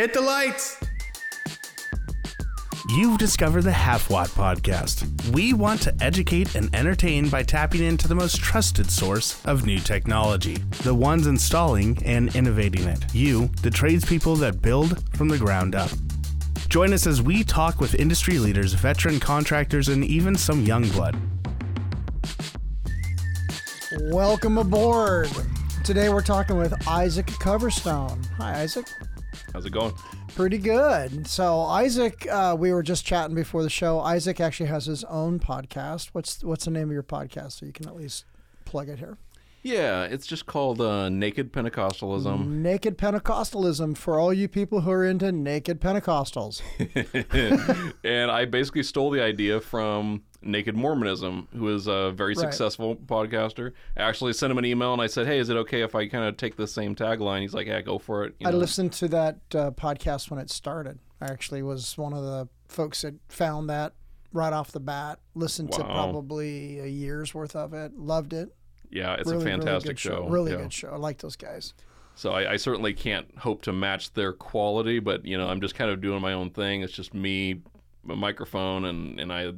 Hit the lights. You've discovered the Half Watt Podcast. We want to educate and entertain by tapping into the most trusted source of new technology, the ones installing and innovating it. You, the tradespeople that build from the ground up. Join us as we talk with industry leaders, veteran contractors, and even some young blood. Welcome aboard. Today we're talking with Isaac Coverstone. Hi, Isaac. How's it going? Pretty good. So Isaac, uh, we were just chatting before the show. Isaac actually has his own podcast. What's what's the name of your podcast? So you can at least plug it here. Yeah, it's just called uh, Naked Pentecostalism. Naked Pentecostalism for all you people who are into naked Pentecostals. and I basically stole the idea from Naked Mormonism, who is a very Right. successful podcaster. I actually sent him an email and I said, "Hey, is it okay if I kind of take the same tagline?" He's like, "Yeah, go for it." You I know? listened to that uh, podcast when it started. I actually was one of the folks that found that right off the bat. Listened to probably a year's worth of it. Loved it. Yeah, it's really, a fantastic really good show. Really Yeah. good show. I like those guys. So I, I certainly can't hope to match their quality, but you know, I'm just kind of doing my own thing. It's just me, a microphone, and and I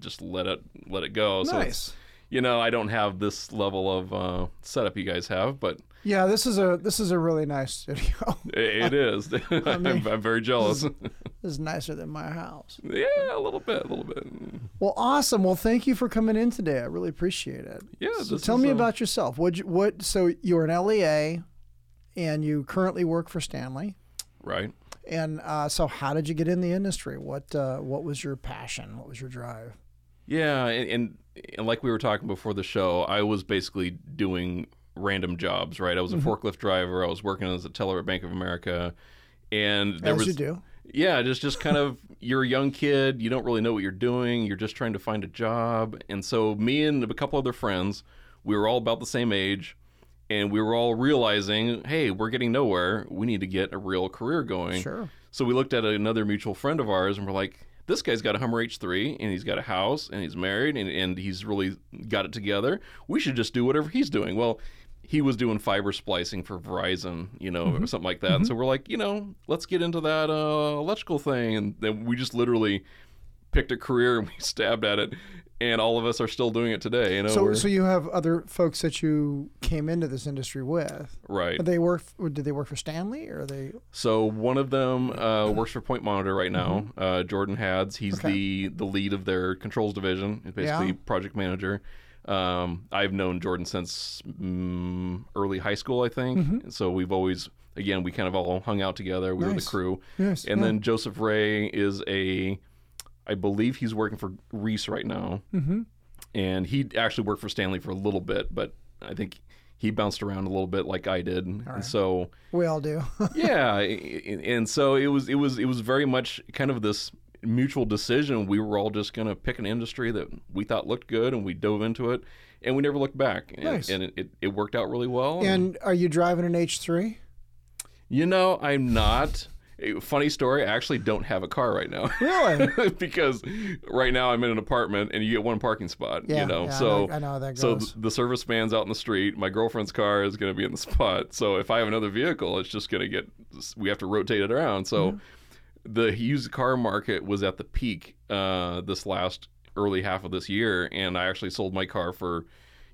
just let it let it go. So Nice. you know, I don't have this level of uh, setup you guys have, but Yeah, this is a this is a really nice studio. it, is. I'm, mean, I'm very jealous. this is nicer than my house. yeah, a little bit, a little bit. Well, awesome. Well, thank you for coming in today. I really appreciate it. Yeah. So tell me uh, about yourself. What you, what? So you're an LEA, and you currently work for Stanley. right. And uh, so, how did you get in the industry? What uh, what was your passion? What was your drive? Yeah, and, and and like we were talking before the show, I was basically doing random jobs. Right. I was a Mm-hmm. forklift driver. I was working as a teller at Bank of America, and there As was you do. Yeah, just just kind of you're a young kid, you don't really know what you're doing, you're just trying to find a job. And so me and a couple other friends, we were all about the same age and we were all realizing, hey, we're getting nowhere. We need to get a real career going. Sure. So we looked at another mutual friend of ours and we're like, this guy's got a Hummer H3 and he's got a house and he's married and, and he's really got it together. We should just do whatever he's doing. Well, he was doing fiber splicing for Verizon, you know, or something like that. And so we're like, you know, let's get into that uh, electrical thing. And then we just literally picked a career and we stabbed at it. And all of us are still doing it today. You know, So we're- so you have other folks that you came into this industry with. right. Did they work? Did they work for Stanley or are they? So one of them uh, works for Point Monitor right now. Uh, Jordan Hads. He's Mm-hmm. Okay. the the lead of their controls division. He's basically Yeah. project manager. Um, I've known Jordan since mm, early high school, I think. Mm-hmm. So we've always, again, we kind of all hung out together. We were the crew. Yes. And yeah. then Joseph Ray is a, I believe he's working for Reese right now. Mm-hmm. And he actually worked for Stanley for a little bit, but I think he bounced around a little bit like I did. And so we all do. yeah and so it was it was it was very much kind of this mutual decision we were all just going to pick an industry that we thought looked good and we dove into it and we never looked back and, Nice. and it, it, it worked out really well and are you driving an H three? you know i'm not funny story i actually don't have a car right now Really? because right now i'm in an apartment and you get one parking spot Yeah. you know yeah, I so know- I know how that So goes. th- the service man's out in the street. My girlfriend's car is going to be in the spot. So if I have another vehicle, it's just going to get. We have to rotate it around. So Mm-hmm. The used car market was at the peak uh, this last early half of this year, and I actually sold my car for,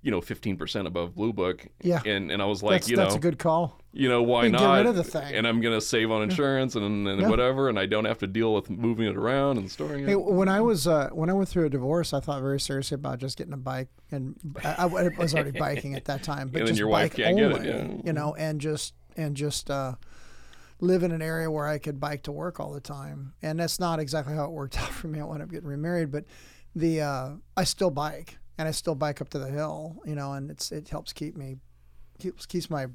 you know, fifteen percent above Blue Book. Yeah. And and I was like, that's you that's know, that's a good call. you know, why not? get rid of the thing. And I'm going to save on insurance and, and Yeah. whatever, and I don't have to deal with moving it around and storing it. Hey, when I was uh, when I went through a divorce, I thought very seriously about just getting a bike, and I, I was already biking at that time, but And then just your wife bike can't get only, it, yeah. you know, and just and just uh, live in an area where I could bike to work all the time, and that's not exactly how it worked out for me. I wound up getting remarried, but the uh, I still bike, and I still bike up to the hill, you know, and it's it helps keep me keeps keeps my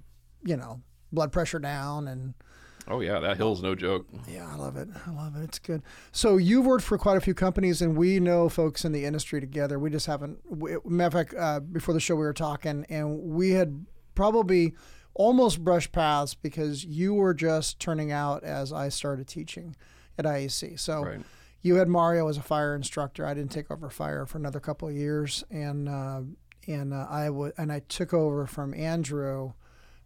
you know blood pressure down and oh yeah, that hill's no joke. yeah, I love it. I love it. It's good. So you've worked for quite a few companies, and we know folks in the industry together. We just haven't. We, matter of fact, uh, before the show, we were talking, and we had probably almost brushed paths because you were just turning out as I started teaching at IEC. So Right. you had Mario as a fire instructor. I didn't take over fire for another couple of years, and uh, and uh, I would and I took over from Andrew.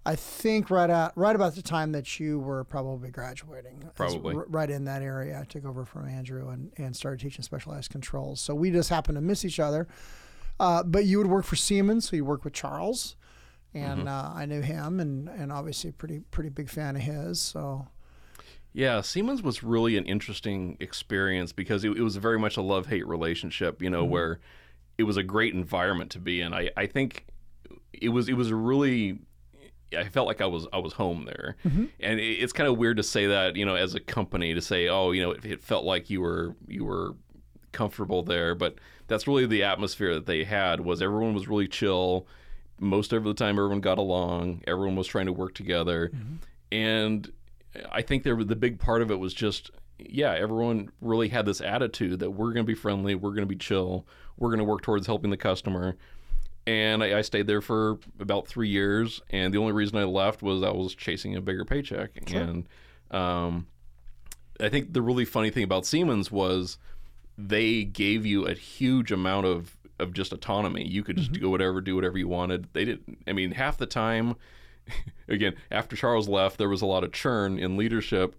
I think right at right about the time that you were probably graduating. Probably. r- right in that area. I took over from Andrew and, and started teaching specialized controls. So we just happened to miss each other. Uh, but you would work for Siemens, so you worked with Charles, and Mm-hmm. uh, I knew him, and and obviously pretty pretty big fan of his. So Yeah, Siemens was really an interesting experience because it, it was very much a love hate relationship, you know, where it was a great environment to be in. I, I think it was it was a really I felt like I was I was home there, and it, it's kind of weird to say that you know as a company to say oh you know it, it felt like you were you were comfortable there, but that's really the atmosphere that they had was everyone was really chill. Most of the time, everyone got along. Everyone was trying to work together, and I think there the big part of it was just yeah, everyone really had this attitude that we're going to be friendly, we're going to be chill, we're going to work towards helping the customer. And I, I stayed there for about three years, and the only reason I left was I was chasing a bigger paycheck. And um, I think the really funny thing about Siemens was they gave you a huge amount of of just autonomy. You could just mm-hmm. go whatever, do whatever you wanted. They didn't. I mean, half the time, again, after Charles left, there was a lot of churn in leadership,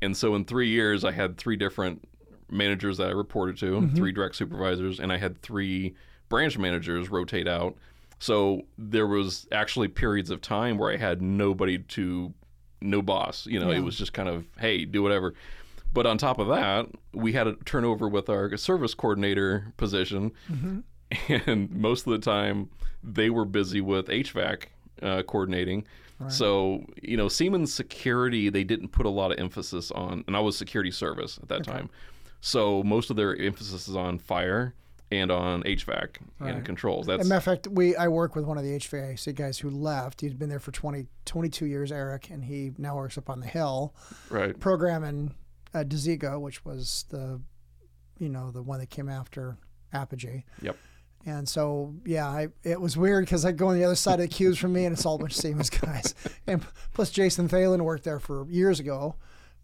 and so in three years, I had three different managers that I reported to, mm-hmm. three direct supervisors, and I had three branch managers rotate out. So there was actually periods of time where I had nobody to, no boss. You know, it was just kind of hey, do whatever. But on top of that, we had a turnover with our service coordinator position, mm-hmm. and most of the time they were busy with HVAC uh, coordinating. So you know, Siemens security they didn't put a lot of emphasis on, and I was security service at that time. So most of their emphasis is on fire and on HVAC and controls. That's As a matter of fact, we I work with one of the HVAC guys who left. He'd been there for 20, 22 years, Eric, and he now works up on the hill right. programming uh, Desigo, which was the, you know, the one that came after Apogee. Yep. And so, yeah, I, it was weird because I go on the other side of the queues from me, and it's all a bunch of Siemens guys. And plus, Jason Thalen worked there for years ago.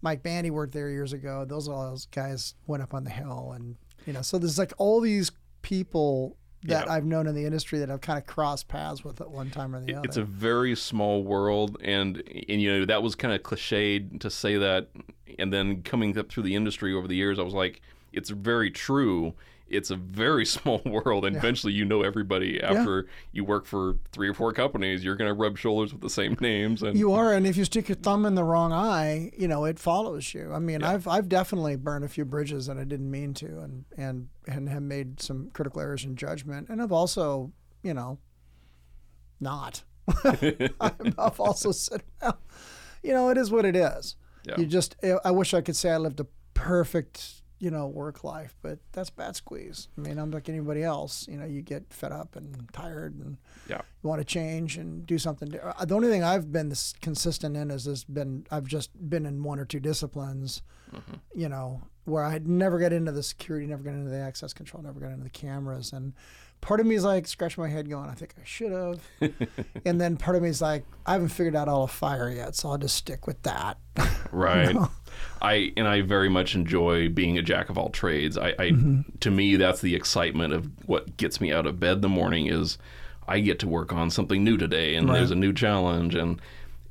Mike Bandy worked there years ago. Those all those guys went up on the hill, and you know, so there's like all these people that Yeah. I've known in the industry that I've kind of crossed paths with at one time or the other. It's a very small world, and and you know that was kind of cliched to say that, and then coming up through the industry over the years, I was like, it's very true. It's a very small world, and eventually you know everybody. After you work for three or four companies, you're going to rub shoulders with the same names, and You are, and if you stick your thumb in the wrong eye, you know it follows you. I mean, I've I've definitely burned a few bridges that I didn't mean to, and and and have made some critical errors in judgment, and I've also, you know, not. I've also said, well, you know, it is what it is. Yeah. You just, I wish I could say I lived a perfect, you know, work life, but that's bad squeeze. I mean, I'm like anybody else. You know, you get fed up and tired and yeah, you want to change and do something. di- uh, The only thing I've been this consistent in is has been I've just been in one or two disciplines, you know, where I never got into the security, never got into the access control, never got into the cameras, and part of me is like scratching my head, going, I think I should have, and then part of me is like, I haven't figured out all of fire yet, so I'll just stick with that. right. I and I very much enjoy being a jack of all trades. I, I mm-hmm. to me that's the excitement of what gets me out of bed in the morning is I get to work on something new today, and there's a new challenge, and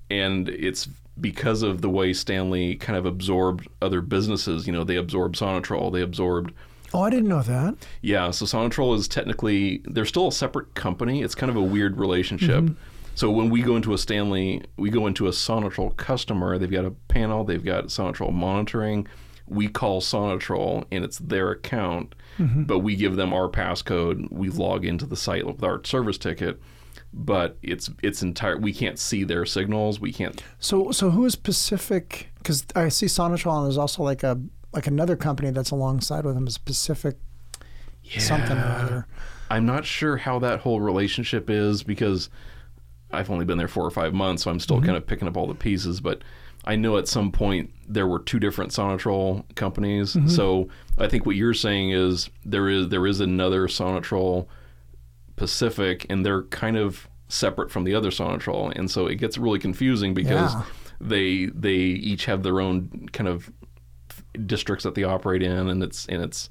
and it's because of the way Stanley kind of absorbed other businesses. You know, they absorbed Sonatrol, they absorbed. Oh, I didn't know that. Yeah, so Sonatrol is technically they're still a separate company. It's kind of a weird relationship. Mm-hmm. So when we go into a Stanley, we go into a Sonatrol customer. They've got a panel. They've got Sonatrol monitoring. We call Sonatrol, and it's their account, mm-hmm. but we give them our passcode. We log into the site with our service ticket, but it's it's entire. We can't see their signals. We can't. So, so who is Pacific? Because I see Sonatrol. and There's also like a like another company that's alongside with them is Pacific something or other. I'm not sure how that whole relationship is because I've only been there four or five months, so I'm still mm-hmm. kind of picking up all the pieces. But I know at some point there were two different Sonatrol companies. Mm-hmm. So I think what you're saying is there is there is another Sonatrol Pacific, and they're kind of separate from the other Sonatrol, and so it gets really confusing because Yeah. they they each have their own kind of districts that they operate in, and it's and it's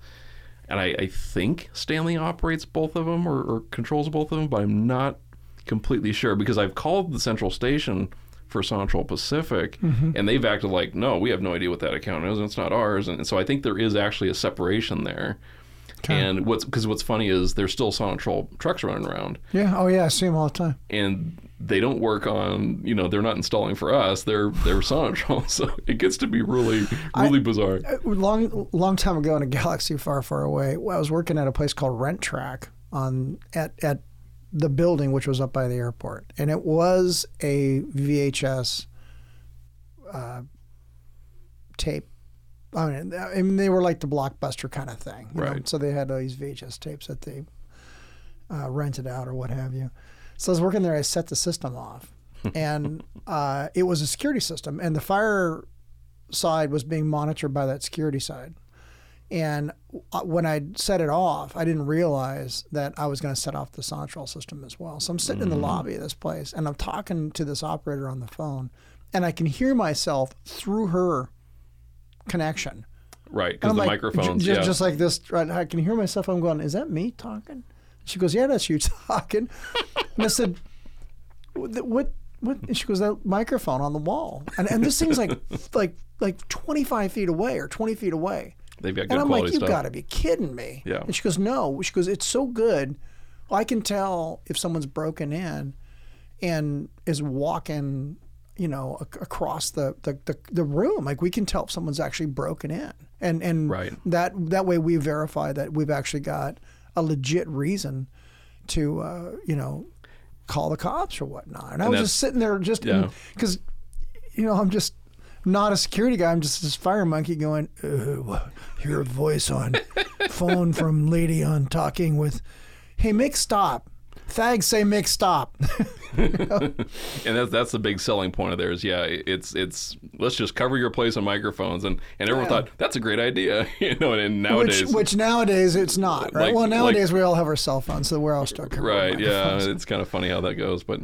and I, I think Stanley operates both of them or, or controls both of them, but I'm not completely sure because I've called the central station for Sonatrol Pacific, mm-hmm. and they've acted like, no, we have no idea what that account is, and it's not ours. And, so I think there is actually a separation there. And what's because what's funny is there's still Sonatrol trucks running around, Yeah. Oh yeah, I see them all the time. and they don't work on you know they're not installing for us. They're they're Sonatrol, so it gets to be really really bizarre. Long long time ago in a galaxy far far away i was working at a place called Rentrak on at at the building which was up by the airport and it was a vhs uh, tape I mean, I mean, they were like the blockbuster kind of thing, you know? Right. So they had all these VHS tapes that they uh, rented out or what have you. So I was working there. I set the system off, and uh, it was a security system, and the fire side was being monitored by that security side. And uh, when I set it off, I didn't realize that I was going to set off the Sonatrol system as well. So I'm sitting in the lobby of this place, and I'm talking to this operator on the phone, and I can hear myself through her connection. Right, because the like, microphones, j- yeah. just like this. Right, I can hear myself. I'm going, is that me talking? She goes, yeah, that's you talking. and I said, what? What? what? And she goes, that microphone on the wall. And, and this thing's like, like, like 25 feet away or 20 feet away. They've got good And I'm like, "You've got to be kidding me. Yeah. And she goes, no. She goes, it's so good. I can tell if someone's broken in and is walking, you know, across the, the, the, the room. Like we can tell if someone's actually broken in. And and Right. that that way we verify that we've actually got a legit reason to uh, you know call the cops or whatnot. And I was just sitting there just Yeah. because you know I'm just not a security guy. I'm just this fire monkey going. Hear a voice on phone from lady on talking with. Hey, Mick, stop. Thags say Mick, stop. and that's that's the big selling point of theirs. Yeah, it's it's let's just cover your place on microphones, and and everyone Yeah. thought that's a great idea, you know. And nowadays, which, which nowadays it's not, right? Like- well, like- nowadays we all have our cell phones, so we're all stuck. covering right? Yeah, it's kind of funny how that goes, but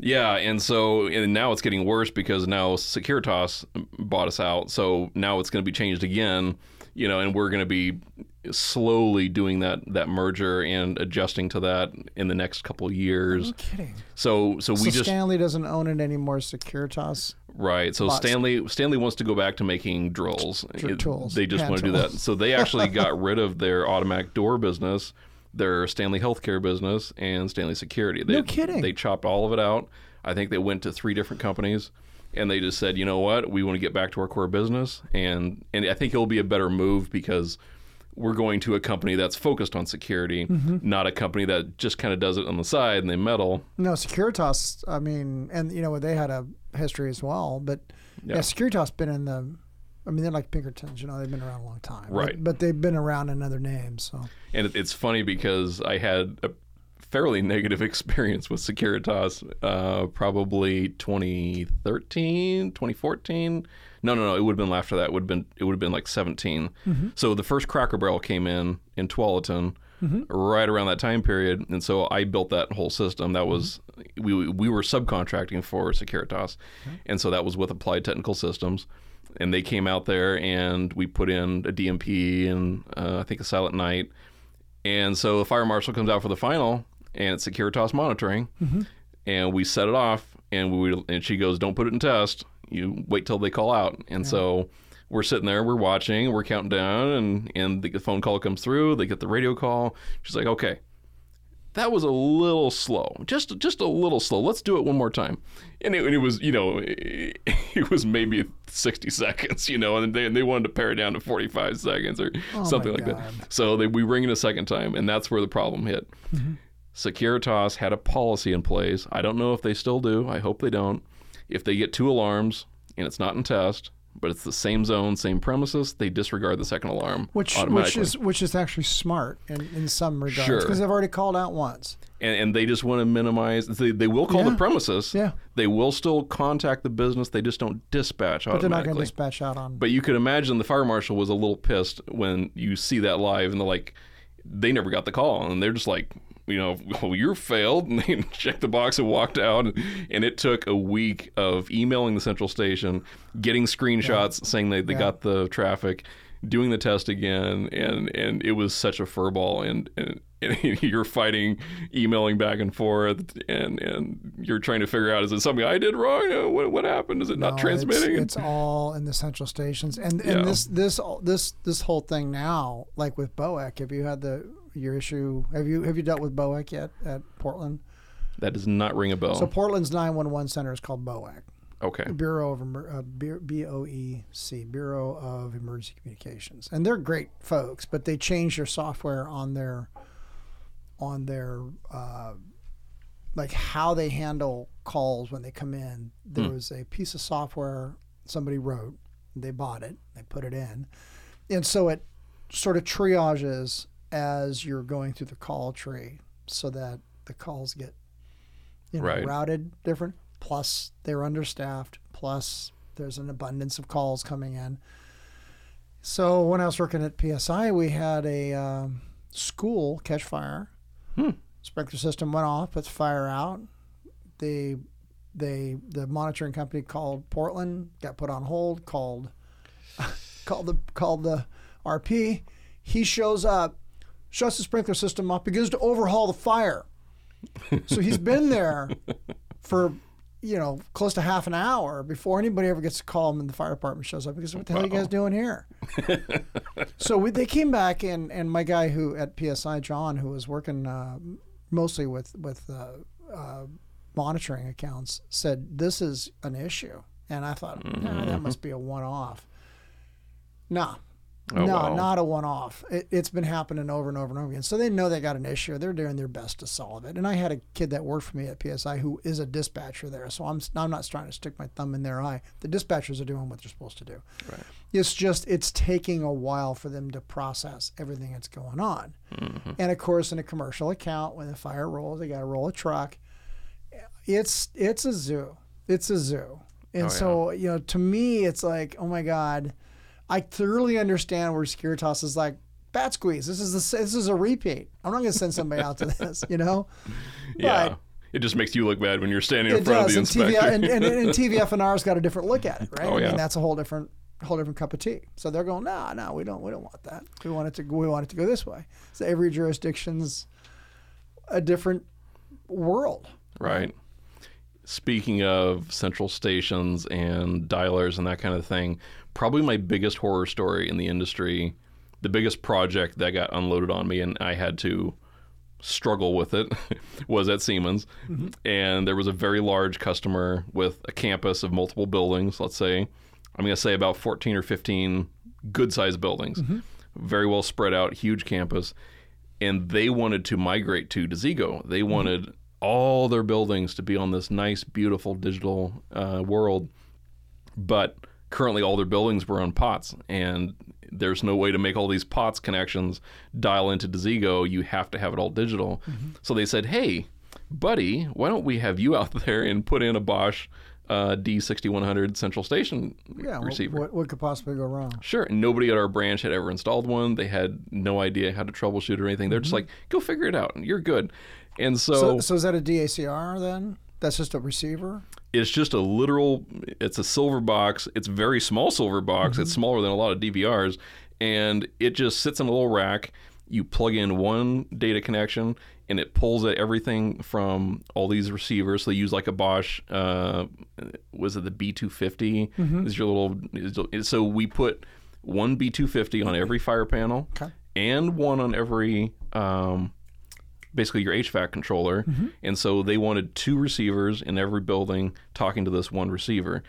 yeah, and so and now it's getting worse because now Securitas bought us out, so now it's going to be changed again, you know, and we're going to be slowly doing that that merger and adjusting to that in the next couple of years. No kidding. So so we so just Stanley doesn't own it anymore. Securitas. Right. So Lots. Stanley Stanley wants to go back to making drills. Dr- It- tools, They just hand want to do that. So they actually got rid of their automatic door business, their Stanley Healthcare business, and Stanley Security. They, No kidding. They chopped all of it out. I think they went to three different companies, and they just said, you know what, we want to get back to our core business, and and I think it'll be a better move because we're going to a company that's focused on security, Mm-hmm. not a company that just kind of does it on the side and they meddle. No, Securitas. I mean, and you know they had a history as well, but yeah, Yeah. Securitas been in the. I mean, they're like Pinkertons. You know, they've been around a long time. Right. But, they've been around in other names. So And it's funny because I had a fairly negative experience with Securitas uh, probably 2013, 2014. No, no, no. It would have been after that. It would have been it would have been like 17. So the first Cracker Barrel came in in Tualatin right around that time period, and so I built that whole system. That was we we were subcontracting for Securitas, and so that was with Applied Technical Systems. And they came out there, and we put in a DMP and uh, I think a Silent Knight, and so the fire marshal comes out for the final, and it's Securitas monitoring, mm-hmm. and we set it off, and we and she goes, "Don't put it in test. You wait till they call out." And so we're sitting there, we're watching, we're counting down, and and the phone call comes through. They get the radio call. She's like, "Okay." That was a little slow, just just a little slow. Let's do it one more time, and it, and it was you know it, it was maybe sixty seconds, you know, and they and they wanted to pare it down to forty five seconds or oh, something like Oh God. that. So they, we ring it a second time, and that's where the problem hit. Mm-hmm. Securitas had a policy in place. I don't know if they still do. I hope they don't. If they get two alarms and it's not in test, but it's the same zone, same premises, they disregard the second alarm which which is which is actually smart in, in some regards Sure. because they've already called out once. and, and they just want to minimize. They, they will call the premises. Yeah. They will still contact the business. They just don't dispatch But they're not going to dispatch out on. But you could imagine the fire marshal was a little pissed when you see that live and they're like, they never got the call. And they're just like, you know, well, you're failed. And they checked the box and walked out. And it took a week of emailing the central station, getting screenshots saying they, they Yeah. got the traffic, doing the test again. And, and it was such a furball. And, and and you're fighting, emailing back and forth, and and you're trying to figure out is it something I did wrong? What what happened? Is it not transmitting? It's, it's all in the central stations, and Yeah. and this this this this whole thing now, like with BOEC. Have you had the your issue? Have you have you dealt with BOEC yet at Portland? that does not ring a bell. So Portland's nine one one center is called BOEC, okay. Bureau of uh, B O E C, Bureau of Emergency Communications, and they're great folks, but they changed their software on their on their uh, like how they handle calls when they come in. There was a piece of software somebody wrote, they bought it, they put it in, and so it sort of triages as you're going through the call tree, so that the calls get you know, Right. routed different. Plus, they're understaffed. Plus, there's an abundance of calls coming in. So when I was working at PSI, we had a um, school catch fire. Hmm. Sprinkler system went off, puts fire out. They, they, the monitoring company called Portland, got put on hold. Called, called the called the RP. He shows up, shuts the sprinkler system off, begins to overhaul the fire. So he's been there for you know close to half an hour before anybody ever gets to call him and the fire department shows up because what the hell are you guys doing here? so we, they came back and and my guy who at PSI John who was working uh, mostly with with uh, uh, monitoring accounts said this is an issue and I thought nah, that must be a one off. Nah, Oh, no, wow. not a one-off. It, it's been happening over and over and over again. So they know they got an issue. They're doing their best to solve it. And I had a kid that worked for me at PSI who is a dispatcher there. So I'm I'm not trying to stick my thumb in their eye. The dispatchers are doing what they're supposed to do. Right. It's just it's taking a while for them to process everything that's going on. Mm-hmm. And of course, in a commercial account, when the fire rolls, they got to roll a truck. It's it's a zoo. It's a zoo. And Oh, so you know, to me, it's like, oh my god, I thoroughly understand where Securitas is like. Bat squeeze. This is the, this is a repeat. I'm not going to send somebody out to this, you know. yeah. But It just makes you look bad when you're standing in front does, of the and, inspector. TV, and, and, and TVF and R's got a different look at it, right? Oh, yeah. I mean, that's a whole different, whole different cup of tea. So they're going, no, no, we don't, we don't want that. We want it to, we want it to go this way. So every jurisdiction's a different world. Right. Speaking of central stations and dialers and that kind of thing, probably my biggest horror story in the industry, the biggest project that got unloaded on me and I had to struggle with it was at Siemens. Mm-hmm. And there was a very large customer with a campus of multiple buildings, let's say. I'm going to say about 14 or 15 good sized buildings, mm-hmm. very well spread out, huge campus and they wanted to migrate to Desigo. They mm-hmm. wanted all their buildings to be on this nice, beautiful digital uh, world, but currently all their buildings were on POTS, and there's no way to make all these POTS connections dial into Desigo. You have to have it all digital. So they said, "Hey, buddy, why don't we have you out there and put in a Bosch uh, D6100 central station Yeah. Receiver?" what, what could possibly go wrong? Sure. And nobody at our branch had ever installed one. They had no idea how to troubleshoot or anything. They're just like, go figure it out. You're good. And so, So, so is that a DACR then? That's just a receiver? it's just a literal, it's a silver box. It's a very small silver box. It's smaller than a lot of DVRs. And it just sits in a little rack. You plug in one data connection and it pulls at everything from all these receivers. So they use like a Bosch, uh, was it the B250? Is your little, is, so we put one B250 on every fire panel Okay. and one on every um, basically your HVAC controller. Mm-hmm. And so they wanted two receivers in every building talking to this one receiver.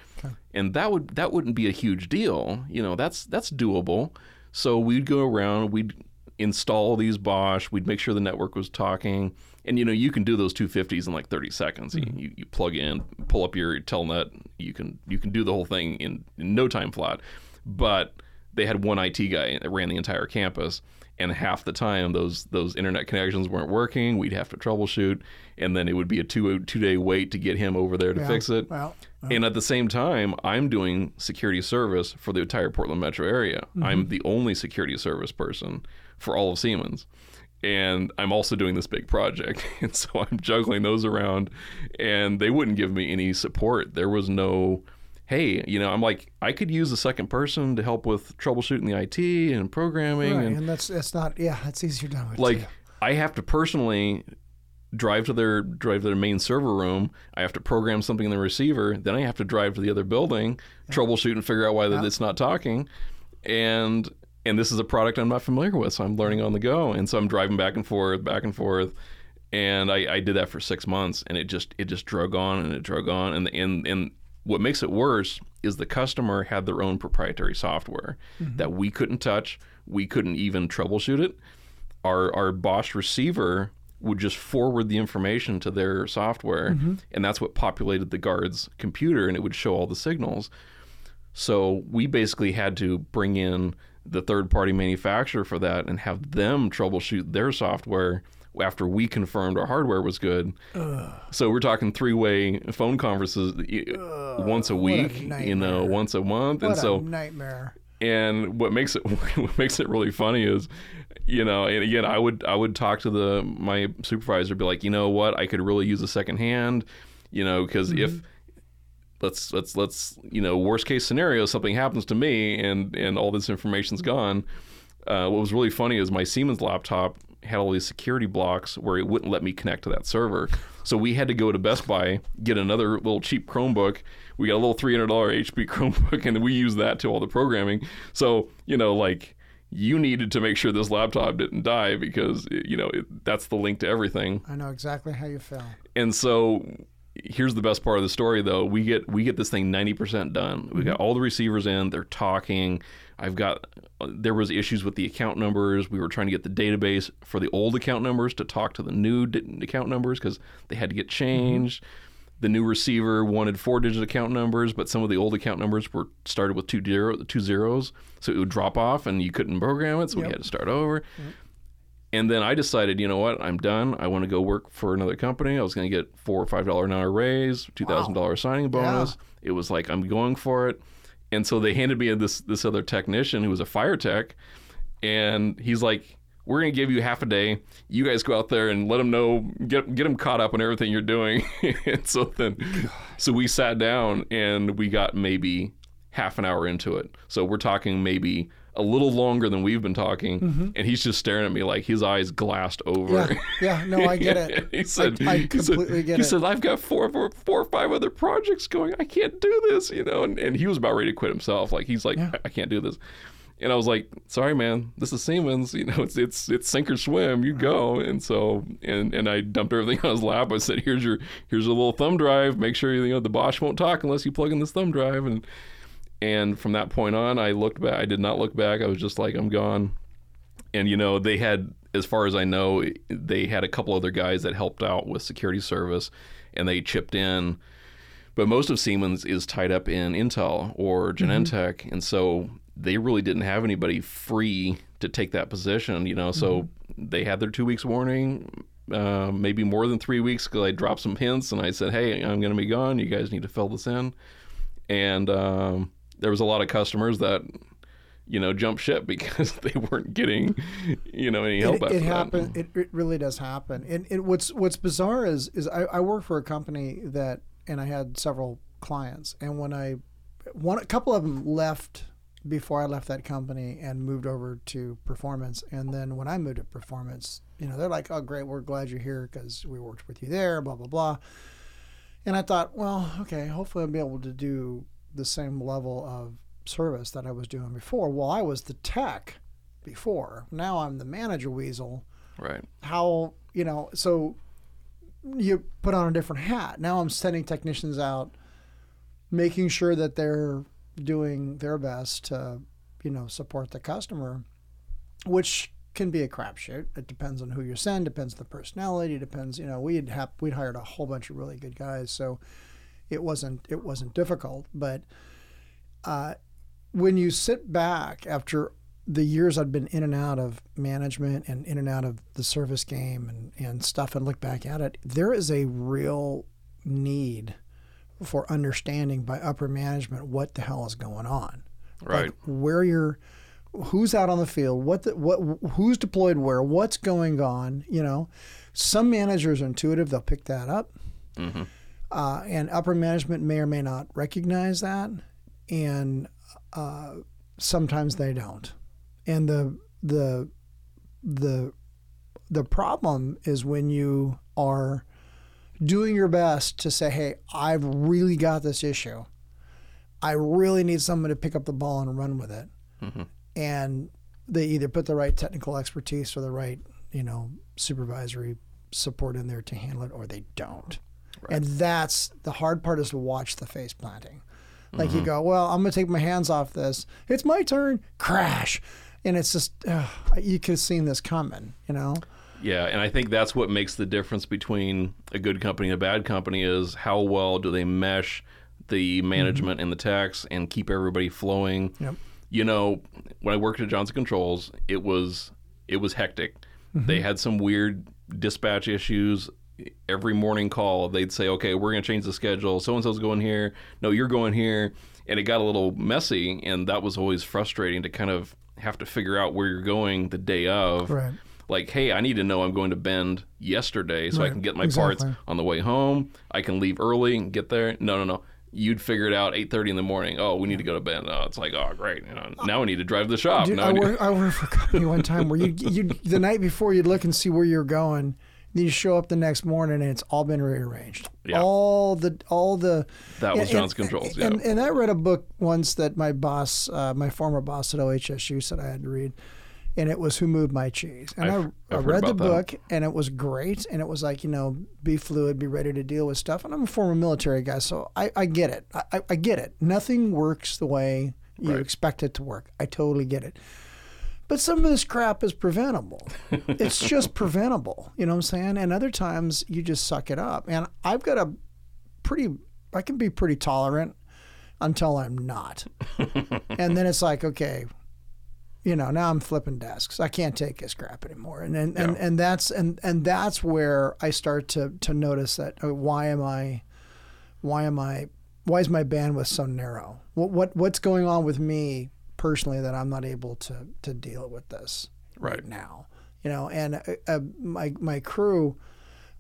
And that would that wouldn't be a huge deal. You know, that's that's doable. So we'd go around, we'd install these Bosch, we'd make sure the network was talking. And you know, you can do those 250s in like 30 seconds. You, mm-hmm. you, you plug in, pull up your telnet, you can you can do the whole thing in, in no time flat. But they had one IT guy that ran the entire campus, and half the time those those internet connections weren't working. We'd have to troubleshoot, and then it would be a two two day wait to get him over there to Yeah. fix it. Well, And at the same time, I'm doing security service for the entire Portland metro area. Mm-hmm. I'm the only security service person for all of Siemens. And I'm also doing this big project. And so I'm juggling those around. And they wouldn't give me any support. There was no, hey, you know, I'm like, I could use a second person to help with troubleshooting the IT and programming. right. And And that's, that's not, yeah, that's easier done with. like, too. I have to personally drive to their drive to their main server room. I have to program something in the receiver. Then I have to drive to the other building, troubleshoot and figure out why Yeah. it's not talking. And and this is a product I'm not familiar with, so I'm learning on the go. And so I'm driving back and forth, back and forth. And I, I did that for six months, and it just it just drug on and it drug on. And the, and and what makes it worse is the customer had their own proprietary software mm-hmm. that we couldn't touch. We couldn't even troubleshoot it our our Bosch receiver would just forward the information to their software, mm-hmm. and that's what populated the guard's computer, and it would show all the signals. So we basically had to bring in the third party manufacturer for that and have them troubleshoot their software after we confirmed our hardware was good. So we're talking three way phone conferences y- once a what a week, you know, once a month, What and so a nightmare. and what makes it what makes it really funny is you know and again i would i would talk to the my supervisor be like you know what? I could really use a second hand you know because if let's let's let's you know worst case scenario something happens to me and and all this information's gone. Uh, what was really funny is my siemens laptop had all these security blocks where it wouldn't let me connect to that server so we had to go to best buy get another little cheap chromebook we got a little $300 hp chromebook and we use that to all the programming so you know like you needed to make sure this laptop didn't die because you know it, that's the link to everything I know exactly how you feel. and so here's the best part of the story though. We get we get this thing 90% done. We mm-hmm. got all the receivers in, they're talking. I've got there was issues with the account numbers. We were trying to get the database for the old account numbers to talk to the new account numbers cuz they had to get changed. The new receiver wanted four digit account numbers, but some of the old account numbers were started with two, zero, two zeros, so it would drop off and you couldn't program it, so we had to start over. And then I decided, you know what, I'm done. I want to go work for another company. I was going to get four or five dollar an hour raise, two thousand dollar signing bonus. It was like I'm going for it. And so they handed me this this other technician who was a fire tech, and he's like, "We're to give you half a day. You guys go out there and let them know, get get them caught up on everything you're doing." and so then, so we sat down and we got maybe half an hour into it. So we're talking maybe a little longer than we've been talking, mm-hmm. and he's just staring at me like his eyes glassed over. Yeah, yeah, no, I get it. he said, I he said- completely get he it. He said, I've got four, four, four or five other projects going. I can't do this, you know. And, and he was about ready to quit himself. Like he's like, Yeah. I, I can't do this. And I was like, sorry, man, this is Siemens. You know, it's it's it's sink or swim. You go. And so and and I dumped everything on his lap. I said, here's your here's a little thumb drive. Make sure you know the Bosch won't talk unless you plug in this thumb drive. And and from that point on, I looked back. I did not look back. I was just like, I'm gone. And you know, they had, as far as I know, they had a couple other guys that helped out with security service, and they chipped in. But most of Siemens is tied up in Intel or Genentech, and so they really didn't have anybody free to take that position. You know, so they had their two weeks warning. Uh, maybe more than three weeks because I dropped some hints and I said, "Hey, I'm going to be gone. You guys need to fill this in." And um, there was a lot of customers that you know jumped ship because they weren't getting you know any help it, after it that. It, it really does happen. And, and what's what's bizarre is is I, I work for a company that, and I had several clients, and when I, one a couple of them left before I left that company and moved over to Performance, and then when I moved to Performance, you know, they're like, "Oh, great, we're glad you're here because we worked with you there." Blah blah blah. And I thought, well, okay, hopefully I'll be able to do the same level of service that I was doing before. Well, I was the tech before. Now I'm the manager weasel. right. How, you know, so you put on a different hat. Now I'm sending technicians out, making sure that they're doing their best to, you know, support the customer, which can be a crapshoot. It depends on who you send, depends on the personality, depends, you know, we'd have we'd hired a whole bunch of really good guys, so it wasn't it wasn't difficult. But uh, when you sit back after the years I'd been in and out of management and in and out of the service game and, and stuff and look back at it, there is a real need for understanding by upper management what the hell is going on. Right. Like where you're who's out on the field, what the, what who's deployed where, what's going on, you know. Some managers are intuitive, they'll pick that up. Mhm. Uh, and upper management may or may not recognize that. And uh, sometimes they don't. And the the the the problem is when you are doing your best to say, "Hey, I've really got this issue. I really need someone to pick up the ball and run with it." And they either put the right technical expertise or the right, you know, supervisory support in there to handle it, or they don't. And that's the hard part is to watch the face planting. Like you mm-hmm. go, well, I'm going to take my hands off this. It's my turn. Crash. And it's just, you could have seen this coming, you know? Yeah, and I think that's what makes the difference between a good company and a bad company is how well do they mesh the mm-hmm. management and the techs and keep everybody flowing. Yep. You know, when I worked at Johnson Controls, it was it was hectic. Mm-hmm. They had some weird dispatch issues. Every morning call, they'd say, "Okay, we're going to change the schedule. So and so's going here. No, you're going here." And it got a little messy, and that was always frustrating to kind of have to figure out where you're going the day of Right. like, hey, I need to know I'm going to Bend yesterday so I can get my parts on the way home. I can leave early and get there. No, no, no. You'd figure it out 8:30 in the morning. Oh, we need to go to Bend. Oh, it's like, oh, great. You know, now we need to drive to the shop. Dude, Now I, we need- work, I worked for a company one time where you you the night before you'd look and see where you're going. Then you show up the next morning and it's all been rearranged. Yeah. All the all the That was and- John's and- Controls, And, yeah. and I read a book once that my boss, uh, my former boss at OHSU, said I had to read, and it was "Who Moved My Cheese." And I've- I, I I've heard read the about that. book, and it was great. And it was like you know, be fluid, be ready to deal with stuff. And I'm a former military guy, so I, I get it. I, I- I get it. Nothing works the way you Right. expect it to work. I totally get it. But some of this crap is preventable. it's just preventable. You know what I'm saying? And other times you just suck it up. And I've got a pretty, I can be pretty tolerant until I'm not. and then it's like, okay, you know, now I'm flipping desks. I can't take this crap anymore. And and, and, and that's and, and that's where I start to to notice that uh, why am I why am I why is my bandwidth so narrow? What what what's going on with me personally that I'm not able to to deal with this Right. now? You know, and uh, uh, my my crew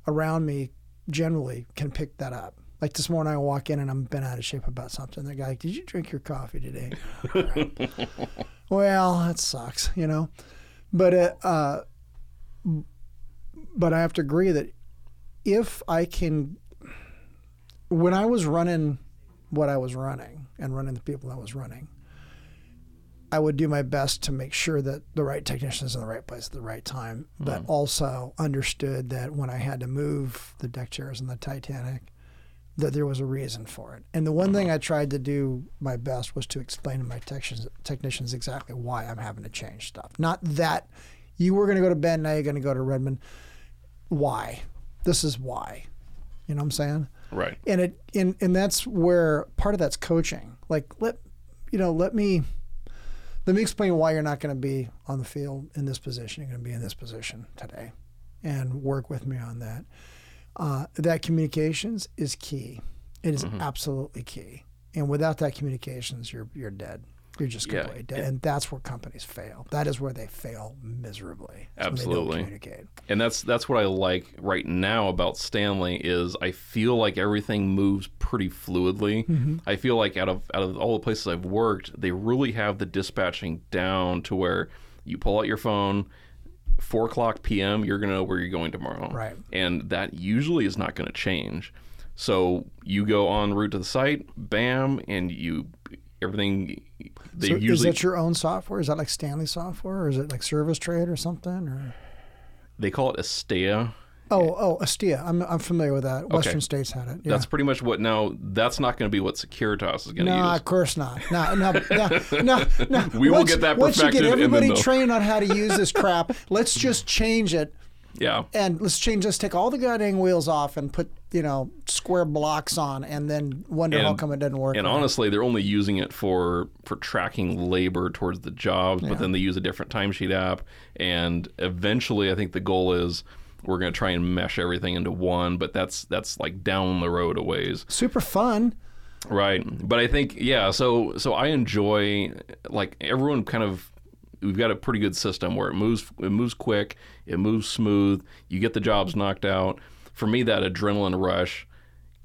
around me generally can pick that up. Like this morning, I walk in and I'm bent out of shape about something. The guy, like, did you drink your coffee today? well, that sucks, you know. But uh, uh, but I have to agree that if I can, when I was running what I was running and running the people I was running, I would do my best to make sure that the right technician is in the right place at the right time, but mm. also understood that when I had to move the deck chairs in the Titanic, that there was a reason for it. And the one thing mm. I tried to do my best was to explain to my technicians, technicians exactly why I'm having to change stuff. Not that you were going to go to Bend, now you're going to go to Redmond. Why? This is why. You know what I'm saying? right. and it and, and that's where part of that's coaching like let you know let me let me explain why you're not going to be on the field in this position. You're going to be in this position today and work with me on that. Uh, that communications is key. It is absolutely key. And without that communications you're you're dead you're just Yeah. completely dead and that's where companies fail that is where they fail miserably is they don't Absolutely. communicate And that's that's what I like right now about Stanley is I feel like everything moves pretty fluidly. Mm-hmm. I feel like out of out of all the places I've worked, they really have the dispatching down to where you pull out your phone, four o'clock p.m. You're gonna know where you're going tomorrow, Right. And that usually is not going to change. So you go en route to the site, bam, and you everything. They so is that your own software is that like stanley software or is it like ServiceTrade or something or they call it Astea. Oh, oh, Astea. I'm, I'm familiar with that. Western states had it. Yeah. That's pretty much what now. That's not going to be what Securitas is going to no, use. No, of course not. No, no, no, no, no. We will Once- get that Once you get everybody trained on how to use this crap, let's just change it Yeah, and let's change. Let's take all the goddamn wheels off and put you know square blocks on, and then wonder how come it doesn't work. and right. honestly, they're only using it for for tracking labor towards the jobs. But then they use a different timesheet app, and eventually, I think the goal is we're going to try and mesh everything into one. But that's that's like down the road a ways. super fun. Right. But I think yeah, so so I enjoy like everyone kind of we've got a pretty good system where it moves it moves quick, it moves smooth, you get the jobs knocked out. For me that adrenaline rush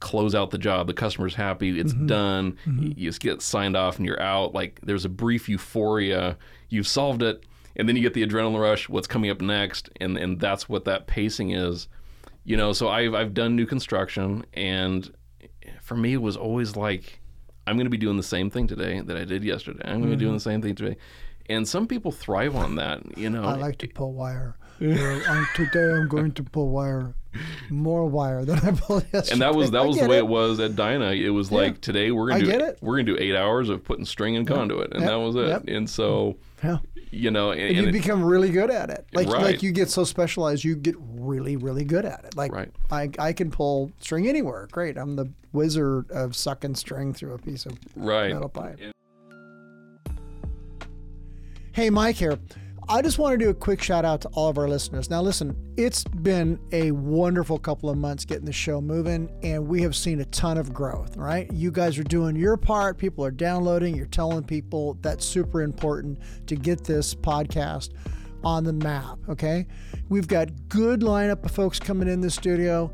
close out the job, the customer's happy, it's mm-hmm. done, mm-hmm. you just get signed off and you're out. Like there's a brief euphoria. You've solved it. and then you get the adrenaline rush. What's coming up next? And and that's what that pacing is. You know, so I've I've done new construction, and for me it was always like I'm going to be doing the same thing today that I did yesterday. I'm going to be doing mm-hmm. the same thing today. And some people thrive on that, you know. I like to pull wire. Um, today I'm going to pull wire, more wire than I pulled yesterday. and that was that was the way it. it was at Dyna. It was like today we're gonna do get it. we're gonna do eight hours of putting string and conduit, and Yep. that was it. Yep. And so Yeah. you know, and, And and you it- become really good at it. Like Right. like you get so specialized, you get really really good at it. Like Right. I I can pull string anywhere. Great, I'm the wizard of sucking string through a piece of right. metal pipe. Hey, Mike here. I just want to do a quick shout out to all of our listeners. Now, listen, it's been a wonderful couple of months getting the show moving, and we have seen a ton of growth, right? You guys are doing your part. People are downloading, you're telling people. That's super important to get this podcast on the map, okay? We've got good lineup of folks coming in the studio.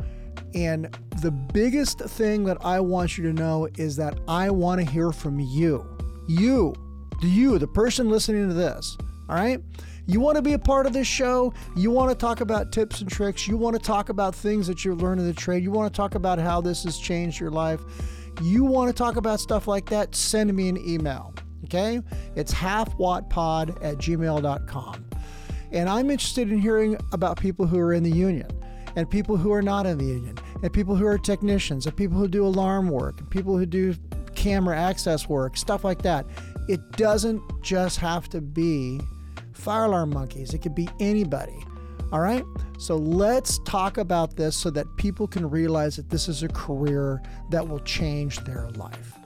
And the biggest thing that I want you to know is that I want to hear from you. You, you, the person listening to this. All right? You want to be a part of this show. You want to talk about tips and tricks. You want to talk about things that you're learning the trade. You want to talk about how this has changed your life. You want to talk about stuff like that, send me an email. Okay? It's halfwattpod at gmail.com. And I'm interested in hearing about people who are in the union and people who are not in the union and people who are technicians and people who do alarm work and people who do camera access work, stuff like that. It doesn't just have to be fire alarm monkeys, it could be anybody. All right? So let's talk about this so that people can realize that this is a career that will change their life.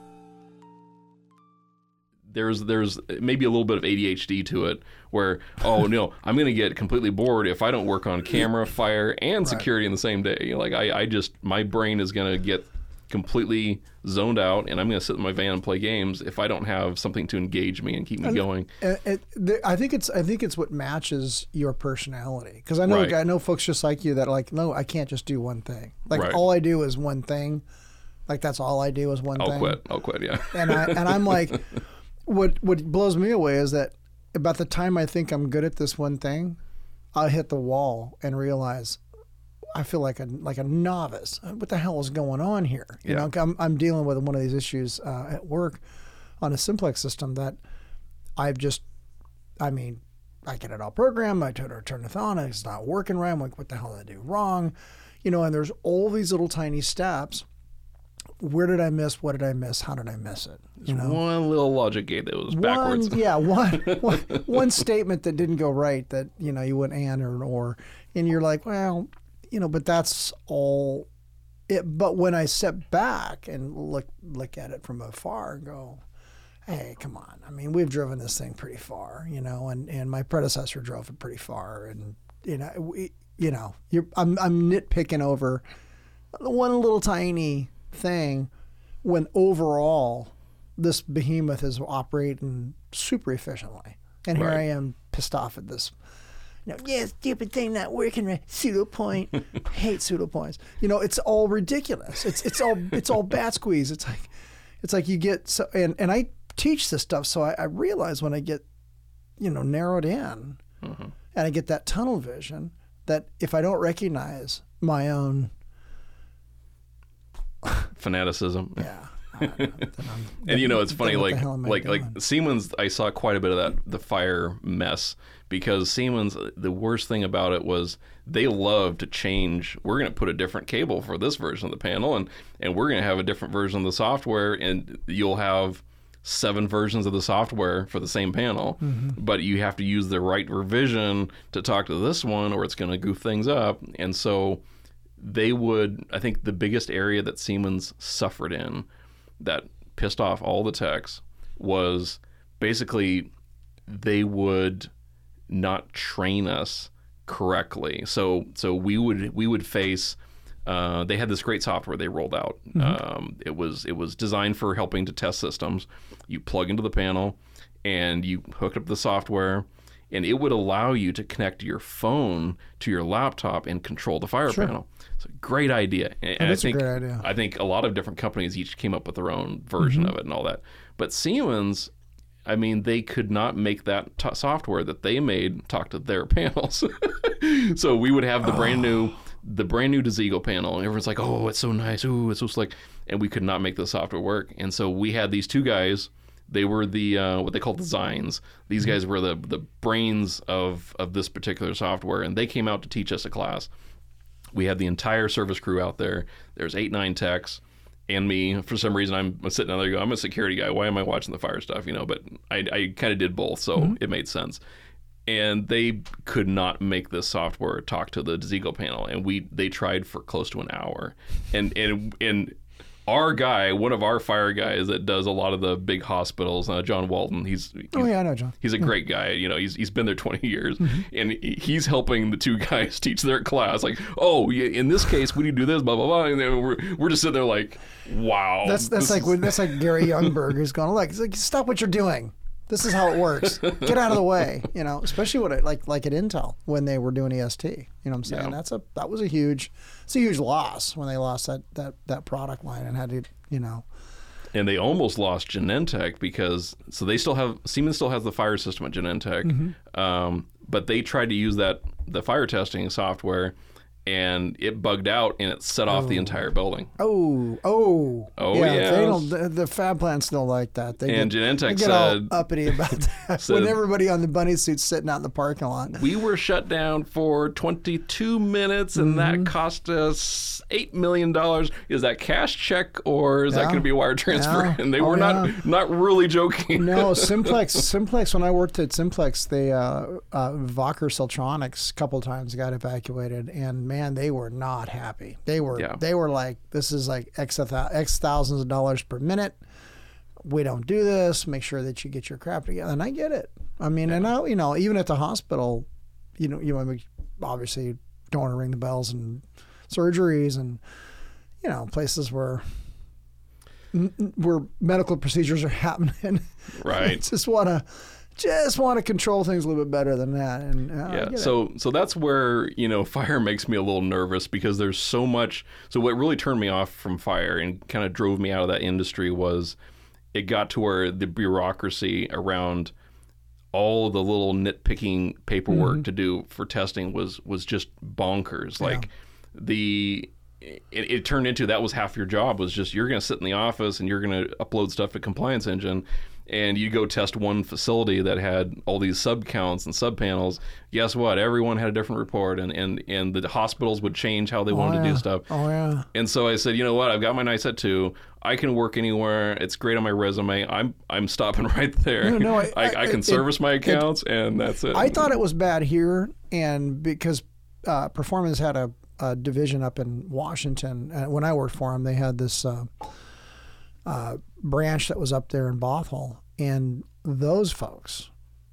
there's there's maybe a little bit of ADHD to it where oh no I'm gonna get completely bored if I don't work on camera fire and security in the same day like I, I just my brain is gonna get completely zoned out and I'm gonna sit in my van and play games if I don't have something to engage me and keep me going uh, It, it, th- I think it's I think it's what matches your personality because I know Right. I know folks just like you that are like no I can't just do one thing like Right. all I do is one thing like that's all I do is one thing. I'll quit I'll quit yeah and I and I'm like what what blows me away is that about the time I think I'm good at this one thing I'll hit the wall and realize I feel like a like a novice. What the hell is going on here? You Yeah. know, I'm I'm dealing with one of these issues uh, at work on a simplex system that I've just, I mean, I get it all programmed. I turn turn it on. It's not working right. I'm like, what the hell did I do wrong? You know, and there's all these little tiny steps. Where did I miss? What did I miss? How did I miss it? You know, one little logic gate that was backwards Yeah, one, yeah, one, one, one statement that didn't go right that you know you went and or or, and you're like, well, you know, but that's all. It. But when I step back and look look at it from afar and go, hey, come on. I mean, we've driven this thing pretty far, you know, and and my predecessor drove it pretty far, and you know, we, you know, you're I'm I'm nitpicking over one little tiny thing when overall this behemoth is operating super efficiently. And here I am pissed off at this. You know, yeah, stupid thing not working right. Pseudo point. Hate pseudo points. You know, it's all ridiculous. It's it's all it's all bat squeeze. It's like it's like you get so and, and I teach this stuff so I, I realize when I get, you know, narrowed in mm-hmm. and I get that tunnel vision that if I don't recognize my own fanaticism yeah. I don't know, then I'm- and you know it's funny like hell am I like like Siemens I saw quite a bit of that the fire mess because Siemens the worst thing about it was they love to change. We're going to put a different cable for this version of the panel and and we're going to have a different version of the software and you'll have seven versions of the software for the same panel. Mm-hmm. But you have to use the right revision to talk to this one or it's going to goof things up. And so they would I think the biggest area that Siemens suffered in that pissed off all the techs was basically they would not train us correctly. So so we would we would face uh, they had this great software they rolled out. Um, it was it was designed for helping to test systems. You plug into the panel and you hook up the software, and it would allow you to connect your phone to your laptop and control the fire panel. It's a great idea. And, and I is a think great idea. I think a lot of different companies each came up with their own version Mm-hmm. of it and all that. But Siemens, I mean, they could not make that t- software that they made talk to their panels. so we would have the brand new, the brand new Desigo panel, and everyone's like, "Oh, it's so nice! Ooh, it's so slick!" And we could not make the software work. And so we had these two guys. They were the uh, what they call the Zines. These guys were the the brains of of this particular software, and they came out to teach us a class. We had the entire service crew out there. There's eight nine techs and me. For some reason, I'm sitting out there. Go, I'm a security guy. Why am I watching the fire stuff? You know, but I, I kind of did both, so mm-hmm. it made sense. And they could not make this software talk to the Desigo panel, and we they tried for close to an hour, and and and our guy, one of our fire guys that does a lot of the big hospitals, uh, John Walton. He's, he's Oh yeah, I know, John. He's a great guy. You know, he's he's been there 20 years, Mm-hmm. and he's helping the two guys teach their class. Like, oh, yeah, in this case, we need to do this, blah blah blah. And then we're we're just sitting there like, wow. That's that's like is- that's like Gary Youngberg who's going like, like stop what you're doing. This is how it works. Get out of the way. You know, especially what it, like like at Intel when they were doing EST. You know what I'm saying? Yeah. That's a that was a huge it's a huge loss when they lost that that that product line and had to you know and they almost lost Genentech because so they still have Siemens still has the fire system at Genentech, Mm-hmm. um, but they tried to use that the fire testing software, and it bugged out and it set off the entire building. Oh, oh, Oh, yeah. yeah. They don't. The, the fab plants don't like that. They And get, Genentech they get all said- uppity about that said- when everybody on the bunny suits sitting out in the parking lot. We were shut down for 22 minutes, and Mm-hmm. that cost us eight million dollars. Is that cash check or is that going to be a wire transfer? Yeah. And they Oh, were yeah. not not really joking. No, Simplex. Simplex. When I worked at Simplex, they uh, uh, Wacker Siltronics a couple times got evacuated, and man, they were not happy. They were. Yeah. They were like, "This is like x x thousands of dollars per minute. We don't do this. Make sure that you get your crap together." And I get it. I mean, and I, you know, even at the hospital, you know, you obviously don't want to ring the bells and surgeries and you know places where where medical procedures are happening. Right. just want to just want to control things a little bit better than that. And uh, Yeah. get it. So so that's where you know fire makes me a little nervous because there's so much. So what really turned me off from fire and kind of drove me out of that industry was it got to where the bureaucracy around all the little nitpicking paperwork to do for testing was was just bonkers. Like the it, it turned into that was half your job was just you're going to sit in the office and you're going to upload stuff to compliance engine and you go test one facility that had all these sub counts and sub panels guess what everyone had a different report and and and the hospitals would change how they wanted to do stuff oh yeah, and so I said, you know what? I've got my NICET two. I can work anywhere. It's great on my resume. I'm I'm stopping right there. No, no, I- I, I- I can it- service my accounts, and that's it. I thought it was bad here, and because uh, Performance had a, a division up in Washington, when I worked for them, they had this uh, uh, branch that was up there in Bothell, and those folks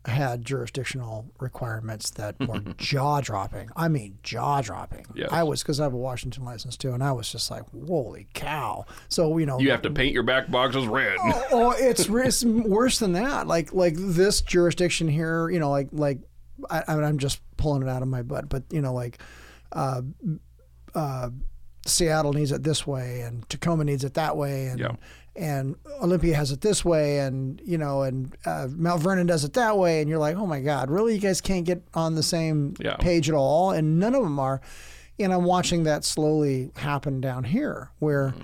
had jurisdictional requirements that were jaw dropping. I mean, jaw dropping. Yes. I was because I have a Washington license too, and I was just like, "Holy cow!" So you know, you have to paint your back boxes red. oh, it's, it's worse than that. Like like this jurisdiction here, you know, like like I, I mean, I'm just pulling it out of my butt, but you know, like uh, uh, Seattle needs it this way, and Tacoma needs it that way, and Yeah. And Olympia has it this way, and you know, and uh, Mount Vernon does it that way, and you're like, oh my God, really? You guys can't get on the same Yeah. page at all, and none of them are. And I'm watching that slowly happen down here, where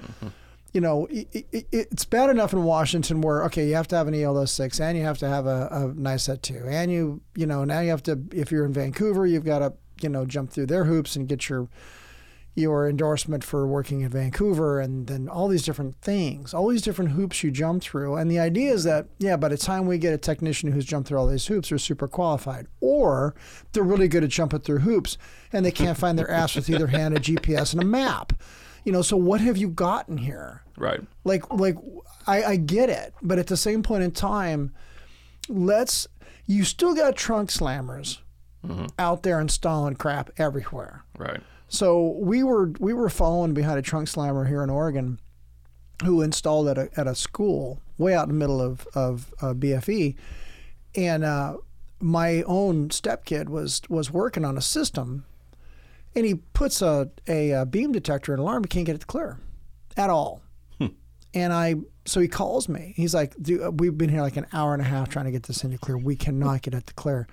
you know, it, it, it's bad enough in Washington where okay, you have to have an ELO six and you have to have a, a NICET two, and you you know now you have to if you're in Vancouver, you've got to you know jump through their hoops and get your your endorsement for working in Vancouver, and then all these different things, all these different hoops you jump through. And the idea is that yeah, by the time we get a technician who's jumped through all these hoops, they're super qualified, or they're really good at jumping through hoops, and they can't find their ass with either hand, a GPS, and a map. You know, so what have you gotten here? right. like like I, I get it but at the same point in time let's you still got trunk slammers mm-hmm. out there installing crap everywhere Right. So we were we were following behind a trunk slammer here in Oregon who installed at a, at a school way out in the middle of, of uh, BFE and uh, my own stepkid was was working on a system and he puts a, a, uh beam detector and alarm he can't get it to clear at all And I, so he calls me. He's like, Dude, we've been here like an hour and a half trying to get this into clear. We cannot get it to clear.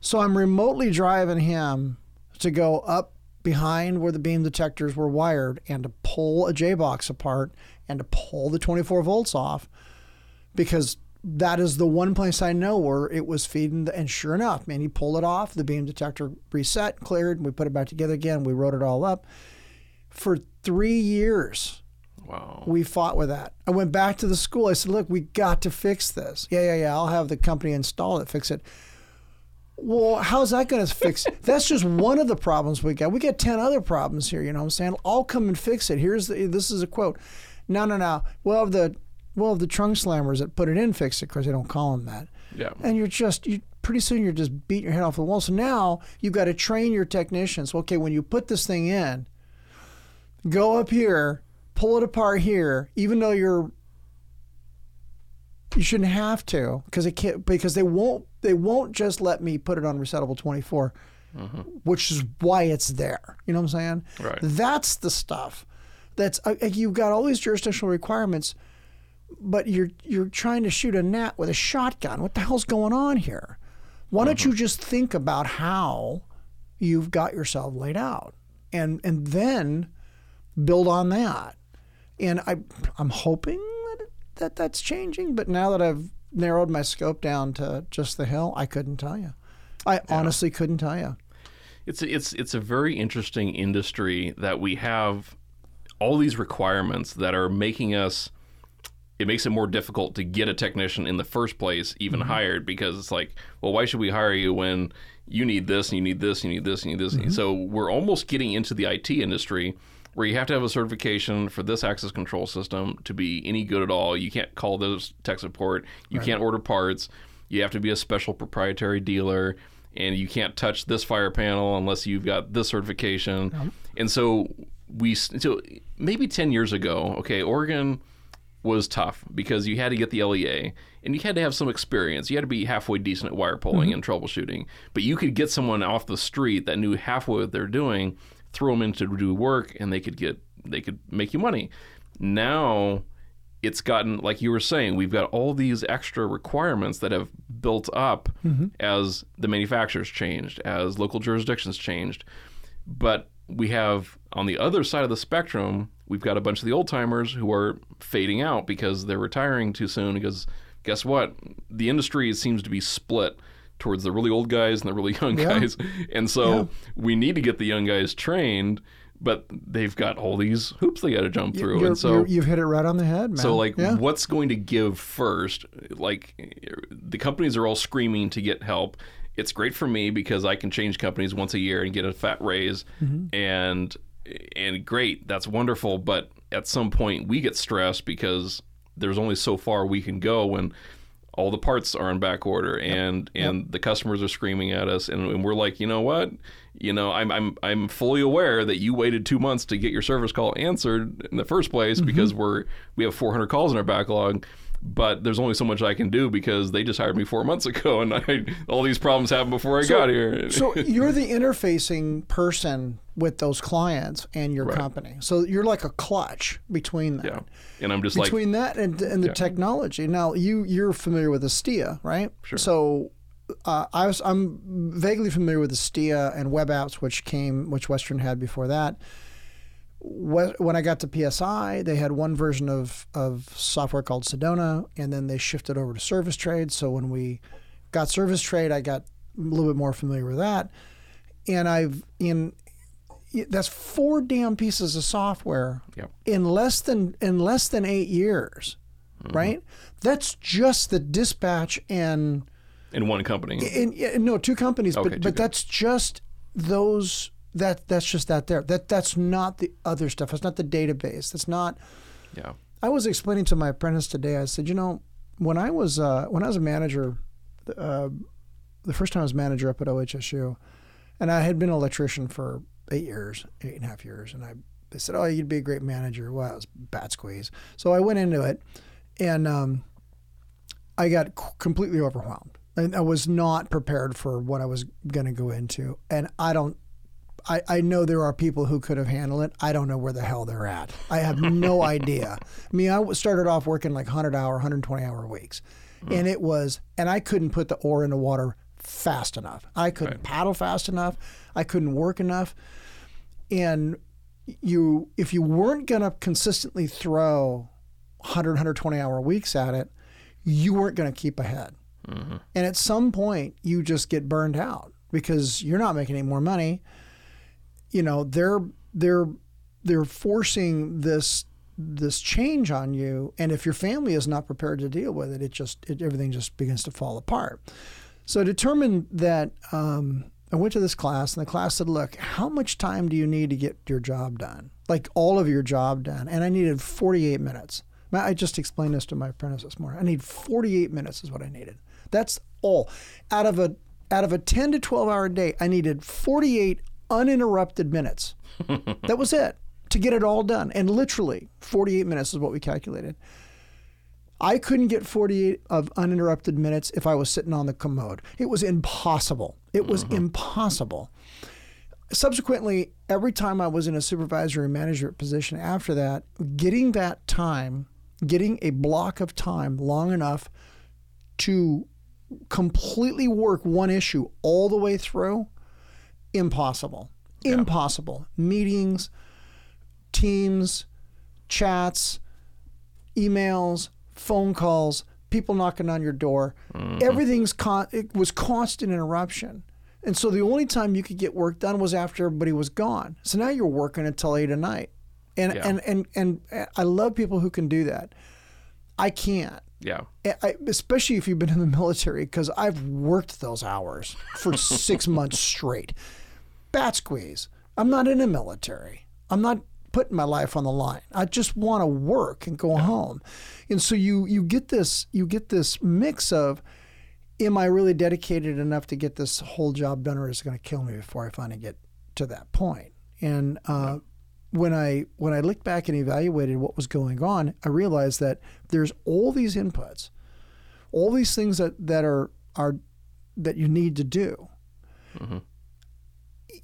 So I'm remotely driving him to go up behind where the beam detectors were wired and to pull a J box apart and to pull the 24 volts off because that is the one place I know where it was feeding. The, and sure enough, man, he pulled it off. The beam detector reset, cleared. And we put it back together again. We wrote it all up. For three years, Wow. we fought with that. I went back to the school. I said, "Look, we got to fix this." Yeah, yeah, yeah. I'll have the company install it, fix it. Well, how's that going to fix? That's just one of the problems we got. We got ten other problems here. You know what I'm saying? I'll come and fix it. Here's the. This is a quote. No, no, no. We'll have the. We'll have the trunk slammers that put it in fix it because they don't call them that. Yeah. And you're just you. Pretty soon you're just beating your head off the wall. So now you've got to train your technicians. Okay, when you put this thing in, go up here, pull it apart here, even though you're you shouldn't have to because it can't because they won't they won't just let me put it on resettable 24 which is why it's there. You know what i'm saying? Right. that's the stuff. That's uh, you've got all these jurisdictional requirements but you're you're trying to shoot a gnat with a shotgun. What the hell's going on here? Why don't you just think about how you've got yourself laid out and and then build on that? And I I'm hoping that that's changing. But now that I've narrowed my scope down to just the hill, I couldn't tell you. I honestly couldn't tell you. It's a, it's it's a very interesting industry that we have all these requirements that are making us it makes it more difficult to get a technician in the first place even mm-hmm. hired because it's like well why should we hire you when you need this and you need this and you need this and you need this mm-hmm. so we're almost getting into the IT industry where you have to have a certification for this access control system to be any good at all you can't call this tech support you can't order parts you have to be a special proprietary dealer and you can't touch this fire panel unless you've got this certification. And so we so maybe 10 years ago, okay, Oregon was tough because you had to get the LEA and you had to have some experience. You had to be halfway decent at wire pulling mm-hmm. and troubleshooting. But you could get someone off the street that knew halfway what they're doing, throw them in to do work and they could get they could make you money. Now it's gotten like you were saying we've got all these extra requirements that have built up mm-hmm. as the manufacturers changed as local jurisdictions changed. But we have on the other side of the spectrum we've got a bunch of the old timers who are fading out because they're retiring too soon because guess what? The industry seems to be split towards the really old guys and the really young Yeah. guys and so we need to get the young guys trained but they've got all these hoops they got to jump through You're- and so you're- you've hit it right on the head, man. so, like, yeah. what's going to give first? Like, the companies are all screaming to get help. It's great for me because I can change companies once a year and get a fat raise, Mm-hmm. and and great, that's wonderful. But at some point, we get stressed because there's only so far we can go when all the parts are in back order and and the customers are screaming at us and, and we're like you know what? You know I'm, I'm i'm fully aware that you waited two months to get your service call answered in the first place Mm-hmm. because we're we have 400 calls in our backlog but there's only so much i can do because they just hired me four months ago and I, all these problems happened before i got here so you're the interfacing person with those clients and your company. So you're like a clutch between that. yeah and i'm just like between that and, and the technology. Now you you're familiar with Astea, right? Sure. So uh, I was I'm vaguely familiar with Astea and web apps, which came which Western had before that. Wh- When I got to PSI, they had one version of, of software called Sedona, and then they shifted over to ServiceTrade. So when we got ServiceTrade, I got a little bit more familiar with that. And I've in that's four damn pieces of software Yep. in less than in less than eight years, Mm-hmm. right? That's just the dispatch and, in one company and, and no two companies, Okay, but two but that's just those that that's just that there. That that's not the other stuff. That's not the database. That's not. yeah I was explaining to my apprentice today. I said, you know, when I was uh, when I was a manager, uh, the first time I was manager up at OHSU, and I had been an electrician for eight years, eight and a half years, and I they said, oh, you'd be a great manager. Well, it was bat squeeze. So I went into it, and um, I got c- completely overwhelmed. And I was not prepared for what I was going to go into, and I don't. I, I know there are people who could have handled it. I don't know where the hell they're at. I have no idea. I mean, I started off working like 100 hour, 120 hour weeks. Hmm. And it was, and I couldn't put the oar in the water fast enough. I couldn't paddle fast enough. I couldn't work enough. And you, if you weren't going to consistently throw 100, 120 hour weeks at it, you weren't going to keep ahead. Mm-hmm. And at some point, you just get burned out because you're not making any more money. You know, they're they're they're forcing this this change on you, and if your family is not prepared to deal with it, it just it, everything just begins to fall apart. So I determined that um, I went to this class, and the class said, "Look, how much time do you need to get your job done? Like all of your job done?" And I needed 48 minutes. I just explained this to my apprentice this morning. I need 48 minutes is what I needed. That's all. Out of a out of a 10 to 12 hour day, I needed 48 uninterrupted minutes. that was it to get it all done. And literally 48 minutes is what we calculated. I couldn't get 48 of uninterrupted minutes if I was sitting on the commode. It was impossible. It was mm-hmm. impossible. Subsequently, every time I was in a supervisory management position after that, getting that time, getting a block of time long enough to completely work one issue all the way through, impossible. Impossible. Meetings, teams, chats, emails, phone calls, people knocking on your door. Mm-hmm. Everything's con- it was constant interruption. And so the only time you could get work done was after everybody was gone. So now you're working until eight at night. And Yeah. and, and and uh, I love people who can do that. I can't. Yeah. I, especially if you've been in the military, because I've worked those hours for six months straight. Bat squeeze. I'm not in the military. I'm not putting my life on the line. I just want to work and go home. And so you you get this you get this mix of, am I really dedicated enough to get this whole job done, or is it going to kill me before I finally get to that point? And uh, when I when I looked back and evaluated what was going on, I realized that there's all these inputs, all these things that, that are are that you need to do.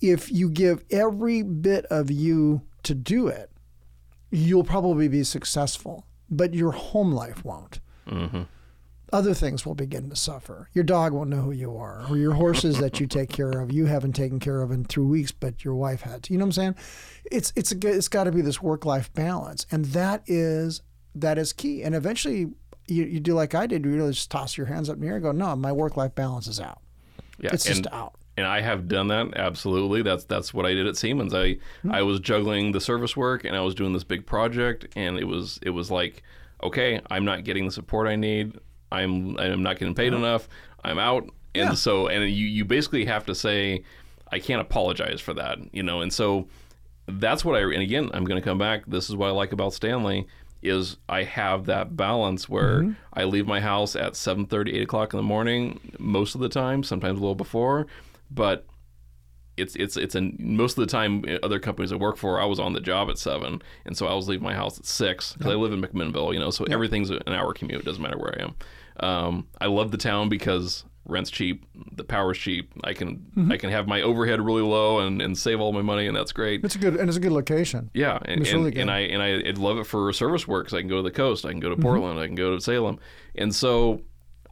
If you give every bit of you to do it, you'll probably be successful, but your home life won't. Mm-hmm. Other things will begin to suffer. Your dog won't know who you are, or your horses that you take care of, you haven't taken care of in three weeks, but your wife had. to. You know what I'm saying? It's it's a, it's got to be this work life balance, and that is that is key. And eventually, you, you do like I did. You really just toss your hands up in the air and go, "No, my work life balance is out. Yeah. It's just out." And I have done that absolutely. That's that's what I did at Siemens. I Hmm. I was juggling the service work and I was doing this big project, and it was it was like, okay, I'm not getting the support I need. I'm I'm not getting paid enough. I'm out, and Yeah. so and you you basically have to say, I can't apologize for that, you know. And so that's what I and again I'm going to come back. This is what I like about Stanley is I have that balance where I leave my house at 7:30, 8 o'clock in the morning most of the time, sometimes a little before, but it's it's it's a most of the time uh, other companies I work for I was on the job at seven and so I was leaving my house at six because I live in McMinnville you know so everything's an hour commute it doesn't matter where I am. Um, I love the town because rent's cheap the power's cheap I can I can have my overhead really low and, and save all my money and that's great. It's a good and it's a good location. yeah, and, and, really and I and I I'd love it for service work because I can go to the coast, I can go Mm-hmm. to Portland, I can go to Salem, and so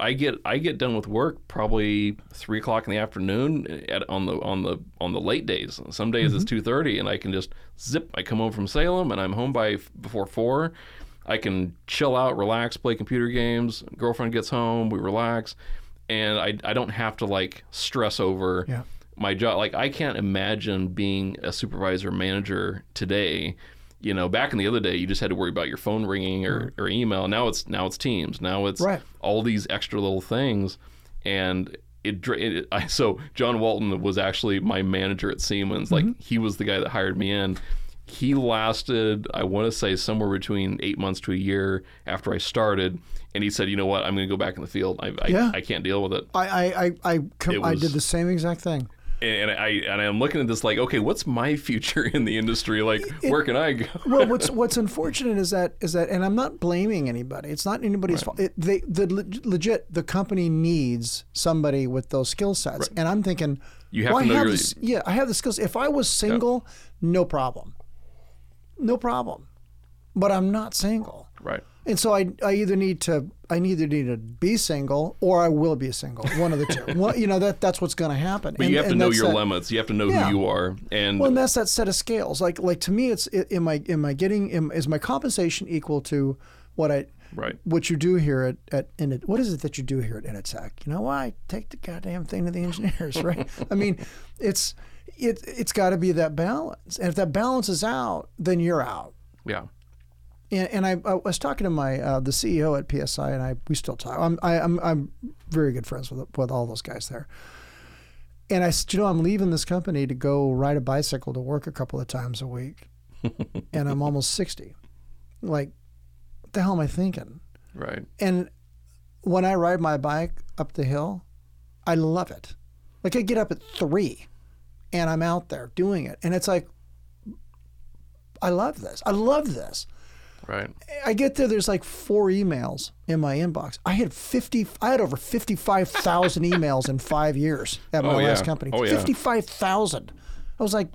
I get I get done with work probably three o'clock in the afternoon at, on the on the on the late days. Some days Mm-hmm. it's two thirty, and I can just zip. I come home from Salem, and I'm home by before four. I can chill out, relax, play computer games. Girlfriend gets home, we relax, and I I don't have to like stress over Yeah. my job like i can't imagine being a supervisor manager today you know back in the other day you just had to worry about your phone ringing or, or email. Now it's now it's teams. Now it's Right. all these extra little things. And it, it I, so john walton was actually my manager at siemens. Like mm-hmm. he was the guy that hired me in. He lasted i want to say somewhere between eight months to a year after i started. And he said you know what? I'm going to go back in the field. I, I, Yeah. I can't deal with it. I I I I, com- It I did the same exact thing. And I and I'm looking at this like, okay, what's my future in the industry? Like, where can I go? well, what's what's unfortunate is that is that, and I'm not blaming anybody. It's not anybody's fault. It, they the leg- legit the company needs somebody with those skill sets, and I'm thinking, You have Well, to know I have your the, yeah, I have the skills. If I was single, no problem, no problem. But I'm not single, right. And so I, I either need to I either need to be single or I will be single. One of the two. One, you know that that's what's going to happen. But you have to know your limits. You have to know Yeah. who you are. And Well, and that's that set of scales. Like like to me, it's am I am I getting am, is my compensation equal to what I right. what you do here at at in it, what is it that you do here at Initech? You know why? Take the goddamn thing to the engineers, right? I mean, it's it it's got to be that balance, and if that balance is out, then you're out. Yeah. And, and I, I was talking to my uh, the CEO at PSI, and I we still talk. I'm I, I'm I'm very good friends with with all those guys there. And I said, you know, I'm leaving this company to go ride a bicycle to work a couple of times a week, and I'm almost sixty. Like, what the hell am I thinking? Right. And when I ride my bike up the hill, I love it. Like I get up at three and I'm out there doing it. And it's like, I love this. I love this. Right. I get there, there's like four emails in my inbox. I had 50, I had over 55,000 emails in five years at my Oh, yeah. last company. Oh, yeah. 55,000. I was like,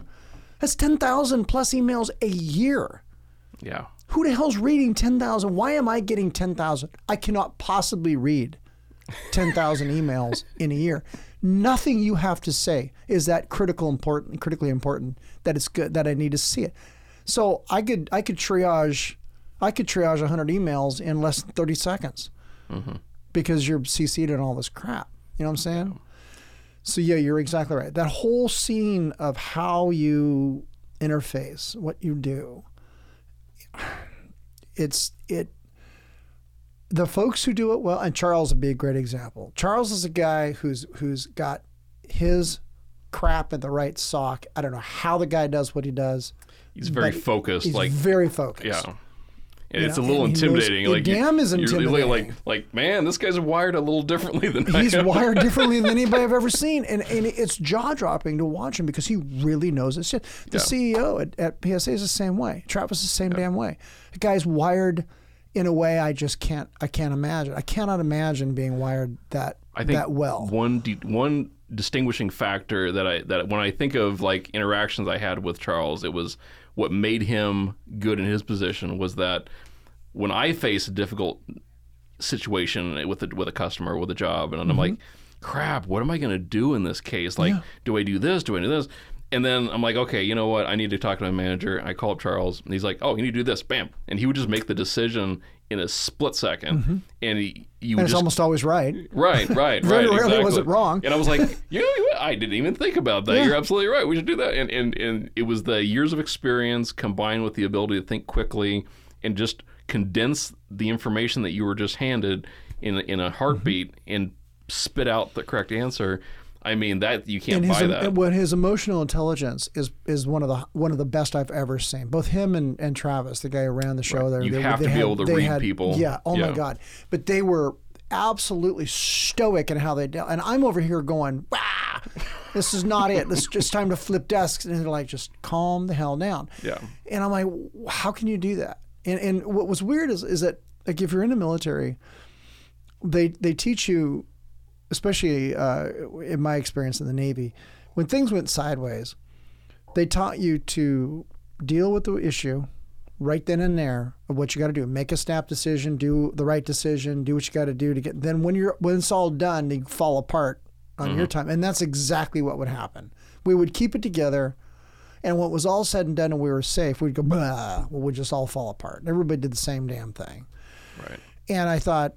that's 10,000 plus emails a year. Yeah. Who the hell's reading 10,000? Why am I getting 10,000? I cannot possibly read 10,000 emails in a year. Nothing you have to say is that critical important critically important that it's good that I need to see it. So I could I could triage I could triage 100 emails in less than 30 seconds. Mm-hmm. Because you're CC'd in all this crap. You know what I'm saying? So yeah, you're exactly right. That whole scene of how you interface, what you do, it's it the folks who do it well and Charles would be a great example. Charles is a guy who's who's got his crap in the right sock. I don't know how the guy does what he does. He's very focused. He's like very focused. yeah. And You it's a little and he knows- intimidating. like damn is you're- you're like like man, this guy's wired a little differently than He's wired differently than anybody I've ever seen, and and it's jaw dropping to watch him because he really knows his shit. The Yeah. CEO at, at PSA is the same way. Travis is the same damn way. The guy's wired in a way I just can't I can't imagine. I cannot imagine being wired that I think that well. One di- one distinguishing factor that I that when I think of like interactions I had with Charles, it was what made him good in his position was that when I face a difficult situation with a, with a customer with a job, and I'm mm-hmm. like, crap, what am I going to do in this case? Like, do I do this? Do I do this? And then I'm like, okay, you know what? I need to talk to my manager. I call up Charles, and he's like, oh, you need to do this, bam, and he would just make the decision in a split 2nd and he, you and it's just almost always right. Right, right, Very right. rarely exactly. was it wrong. And I was like, you know? I didn't even think about that. Yeah. You're absolutely right. We should do that. And, and and it was the years of experience combined with the ability to think quickly and just condense the information that you were just handed in a, in a heartbeat Mm-hmm. and spit out the correct answer. I mean that you can't and his buy that. what his emotional intelligence is is one of the one of the best I've ever seen. Both him and, and Travis, the guy who ran the show there, You they, have they to be had- able to read had- people. Yeah. Oh my God. But they were absolutely stoic in how they dealt. And I'm over here going, this is not it. This is just time to flip desks. And they're like, just calm the hell down. Yeah. And I'm like, how can you do that? And and what was weird is is that like if you're in the military, they they teach you, especially uh, in my experience in the Navy, when things went sideways, they taught you to deal with the issue right then and there of what you got to do. Make a snap decision, do the right decision, do what you got to do to get. Then when you're when it's all done, you fall apart on your time, and that's exactly what would happen. We would keep it together. And when it was all said and done and we were safe, we'd go, bah, well, we'd just all fall apart. And everybody did the same damn thing. right. And I thought,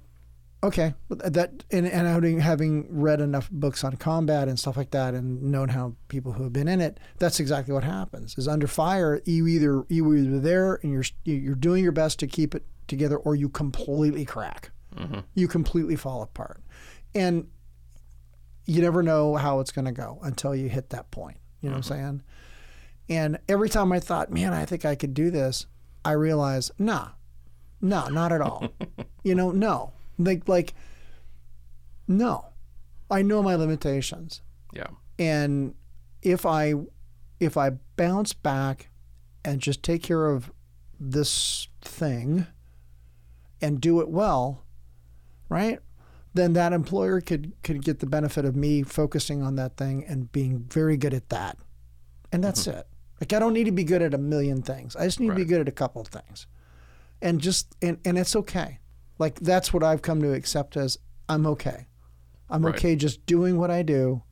okay, that and, and having having read enough books on combat and stuff like that, and known how people who have been in it, that's exactly what happens. Is under fire, you either you were either there and you're you're doing your best to keep it together, or you completely crack. Mm-hmm. You completely fall apart, and you never know how it's going to go until you hit that point. You know what I'm mm-hmm. saying? And every time I thought, man, I think I could do this, I realized, nah, no, not at all. you know, no. Like like no. I know my limitations. Yeah. And if I if I bounce back and just take care of this thing and do it well, right? then that employer could could get the benefit of me focusing on that thing and being very good at that. And that's mm-hmm. it. Like I don't need to be good at a million things. I just need to be good at a couple of things. And just and, and it's okay. Like that's what I've come to accept as I'm okay. I'm Right. okay just doing what I do.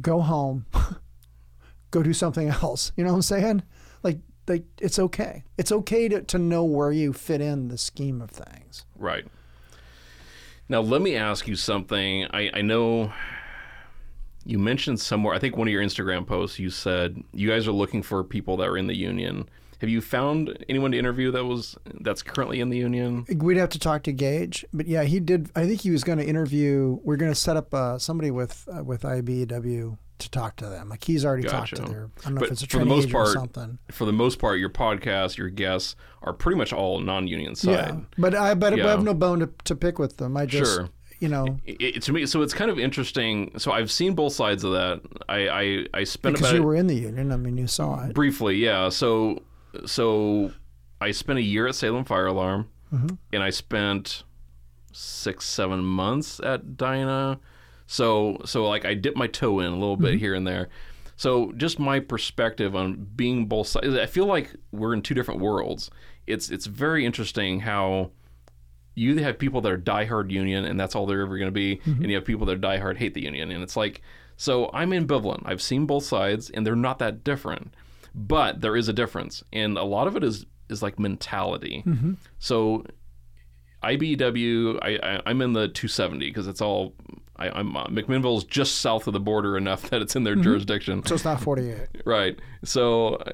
Go home. go do something else. You know what I'm saying? Like like it's okay. It's okay to, to know where you fit in the scheme of things. Right. Now, let me ask you something. I, I know you mentioned somewhere, I think one of your Instagram posts, you said you guys are looking for people that are in the union. Have you found anyone to interview that was that's currently in the union? We'd have to talk to Gage, but yeah, he did. I think he was going to interview. We're going to set up uh, somebody with uh, with IBEW to talk to them. Like he's already talked to Gotcha. their. I don't know But if it's a for the most agent or part, something. For the most part, your podcast, your guests are pretty much all non-union side. Yeah, but I but Yeah. I have no bone to, to pick with them. I just Sure. you know It, it- to me, so it's kind of interesting. So I've seen both sides of that. I I, I spent because you were in the union. I mean, you saw it. briefly, yeah. So so I spent a year at Salem Fire Alarm, Mm-hmm. and I spent six seven months at Dyna. So so like I dipped my toe in a little Mm-hmm. bit here and there. So just my perspective on being both sides. I feel like we're in two different worlds. It's it's very interesting how you have people that are diehard union and that's all they're ever going to be, and you have people that are diehard hate the union, and it's like so I'm ambivalent. I've seen both sides, and they're not that different, but there is a difference, and a lot of it is is like mentality. So IBEW, I, I'm in the 270 because it's all. I, I'm uh, McMinnville's just south of the border enough that it's in their jurisdiction. So it's not 48. Right. So uh,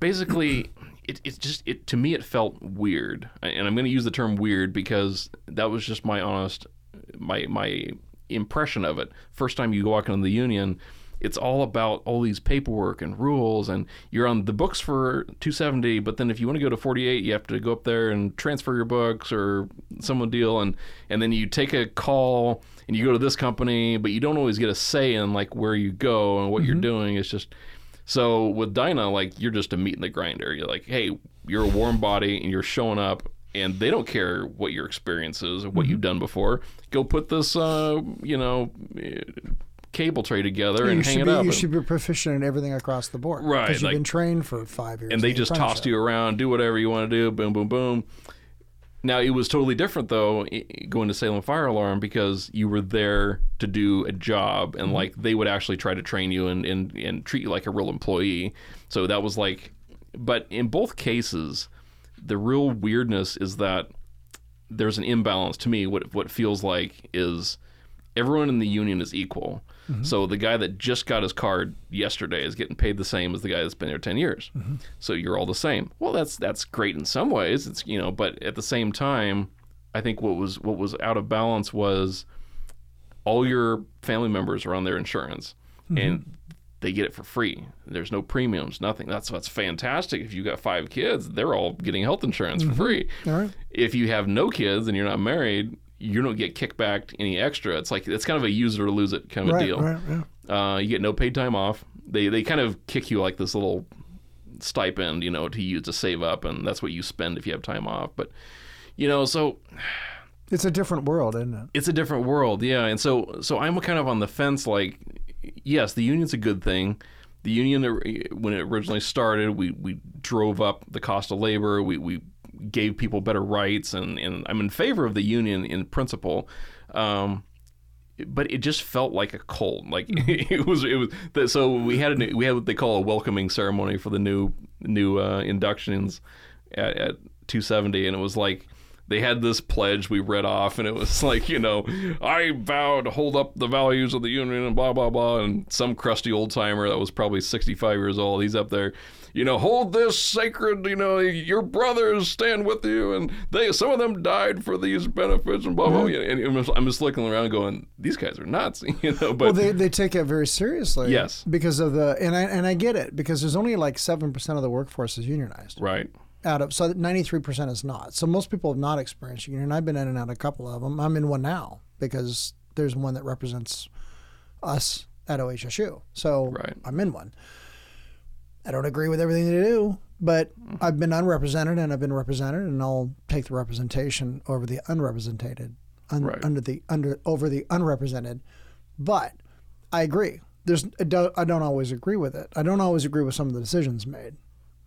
basically, it, it just it to me it felt weird, and I'm going to use the term weird because that was just my honest my my impression of it. First time you walk into the union. It's all about all these paperwork and rules, and you're on the books for 270. But then, if you want to go to 48, you have to go up there and transfer your books or some deal, and and then you take a call and you go to this company, but you don't always get a say in like where you go and what you're doing. It's just so with Dyna, like you're just a meat in the grinder. You're like, hey, you're a warm body and you're showing up, and they don't care what your experience is or what you've done before. Go put this, uh, you know, cable tray together you and hang it be up. you and- should be proficient in everything across the board. Right, Because you've like- been trained for five years. and they just tossed you around, do whatever you want to do, boom, boom, boom. Now it was totally different though going to Salem Fire Alarm because you were there to do a job and mm-hmm. like they would actually try to train you and, and, and treat you like a real employee. So that was like, but in both cases, the real weirdness is that there's an imbalance to me. What what feels like is everyone in the union is equal. Mm-hmm. So the guy that just got his card yesterday is getting paid the same as the guy that's been there ten years. Mm-hmm. So you're all the same. Well, that's that's great in some ways. It's you know, but at the same time, I think what was what was out of balance was all your family members are on their insurance mm-hmm. and they get it for free. There's no premiums, nothing. That's what's fantastic. If you got five kids, they're all getting health insurance for free. All right. If you have no kids and you're not married, you don't get kickback any extra. It's like it's kind of a use it or lose it kind of Right, deal. right, yeah. Uh, you get no paid time off. They they kind of kick you like this little stipend, you know, to use to save up, and that's what you spend if you have time off. But you know, so It's a different world, isn't it? it's a different world, yeah. And so so I'm kind of on the fence. Like, yes, the union's a good thing. The union, when it originally started, we we drove up the cost of labor. We we gave people better rights, and and I'm in favor of the union in principle. Um, but it just felt like a cult. Like it was, it was. So we had a, we had what they call a welcoming ceremony for the new new uh, inductions at, at 270, and it was like they had this pledge we read off, and it was like you know, I vow to hold up the values of the union, and blah blah blah, and some crusty old timer that was probably 65 years old, he's up there. You know, hold this sacred. You know, your brothers stand with you, and they some of them died for these benefits, and blah blah. blah. And I'm just, I'm just looking around, going, these guys are nuts, you know. But well, they, they take it very seriously. Yes. Because of the and I and I get it because there's only like seven percent of the workforce is unionized. right, Out of so ninety three percent is not. So most people have not experienced union. I've been in and out a couple of them. I'm in one now because there's one that represents us at OHSU. So Right. I'm in one. I don't agree with everything they do, but mm-hmm. I've been unrepresented and I've been represented, and I'll take the representation over the unrepresented, un, Right. under the under over the unrepresented. But I agree. There's I don't, I don't always agree with it. I don't always agree with some of the decisions made,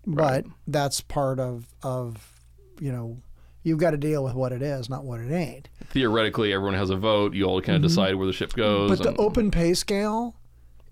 Right. but that's part of of you know you've got to deal with what it is, not what it ain't. Theoretically, everyone has a vote. You all kind of decide where the ship goes. Mm-hmm. But the open pay scale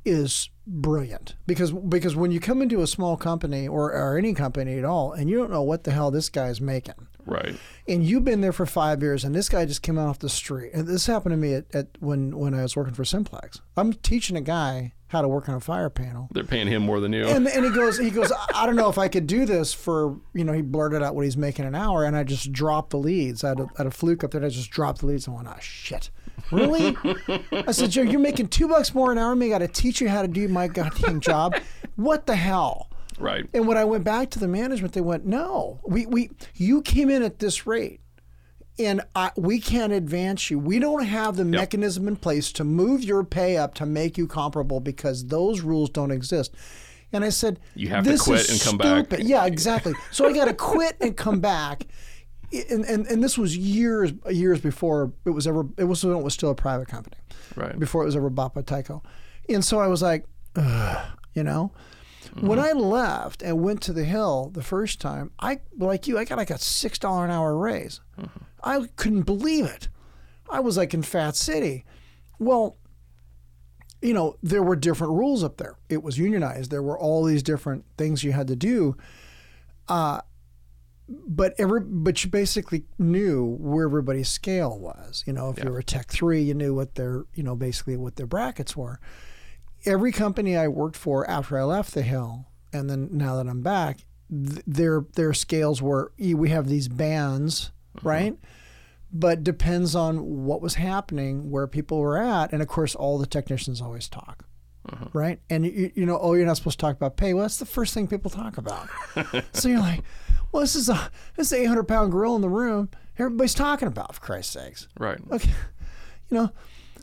is brilliant because because when you come into a small company or, or any company at all and you don't know what the hell this guy's making right. and you've been there for five years and this guy just came out off the street and this happened to me at, at when when I was working for Simplex I'm teaching a guy how to work on a fire panel They're paying him more than you. and, and he goes, he goes, I don't know if I could do this for, you know, he blurted out what he's making an hour, and I just dropped the leads. I had a, had a fluke up there, and I just dropped the leads and went, oh shit, really? I said, Joe, you're making two bucks more an hour. And me, got to teach you how to do my goddamn job. What the hell? right. And when I went back to the management, they went, no, we, we, you came in at this rate. And I, we can't advance you. We don't have the mechanism in place to move your pay up to make you comparable because those rules don't exist. And I said, You have to "This quit and come back." Yeah, exactly. So I got to quit and come back. And, and and this was years years before it was ever it was when it was still a private company Right. before it was ever bought by Tyco. And so I was like, Ugh, you know, mm-hmm. when I left and went to the Hill the first time, I like you, I got like a six dollar an hour raise. Mm-hmm. I couldn't believe it. I was like in Fat City. Well, you know, there were different rules up there. It was unionized. There were all these different things you had to do. Uh, but every but you basically knew where everybody's scale was. You know, if you were a Tech Three, you knew what their you know basically what their brackets were. Every company I worked for after I left the Hill, and then now that I'm back, th- their their scales were we have these bands, right? But depends on what was happening, where people were at, and of course, all the technicians always talk. Mm-hmm. Right, and you, you know, oh, you're not supposed to talk about pay. Well, that's the first thing people talk about. so you're like, well, this is a this is an 800 pound gorilla in the room. Everybody's talking about, for Christ's sakes. Right. Okay, you know,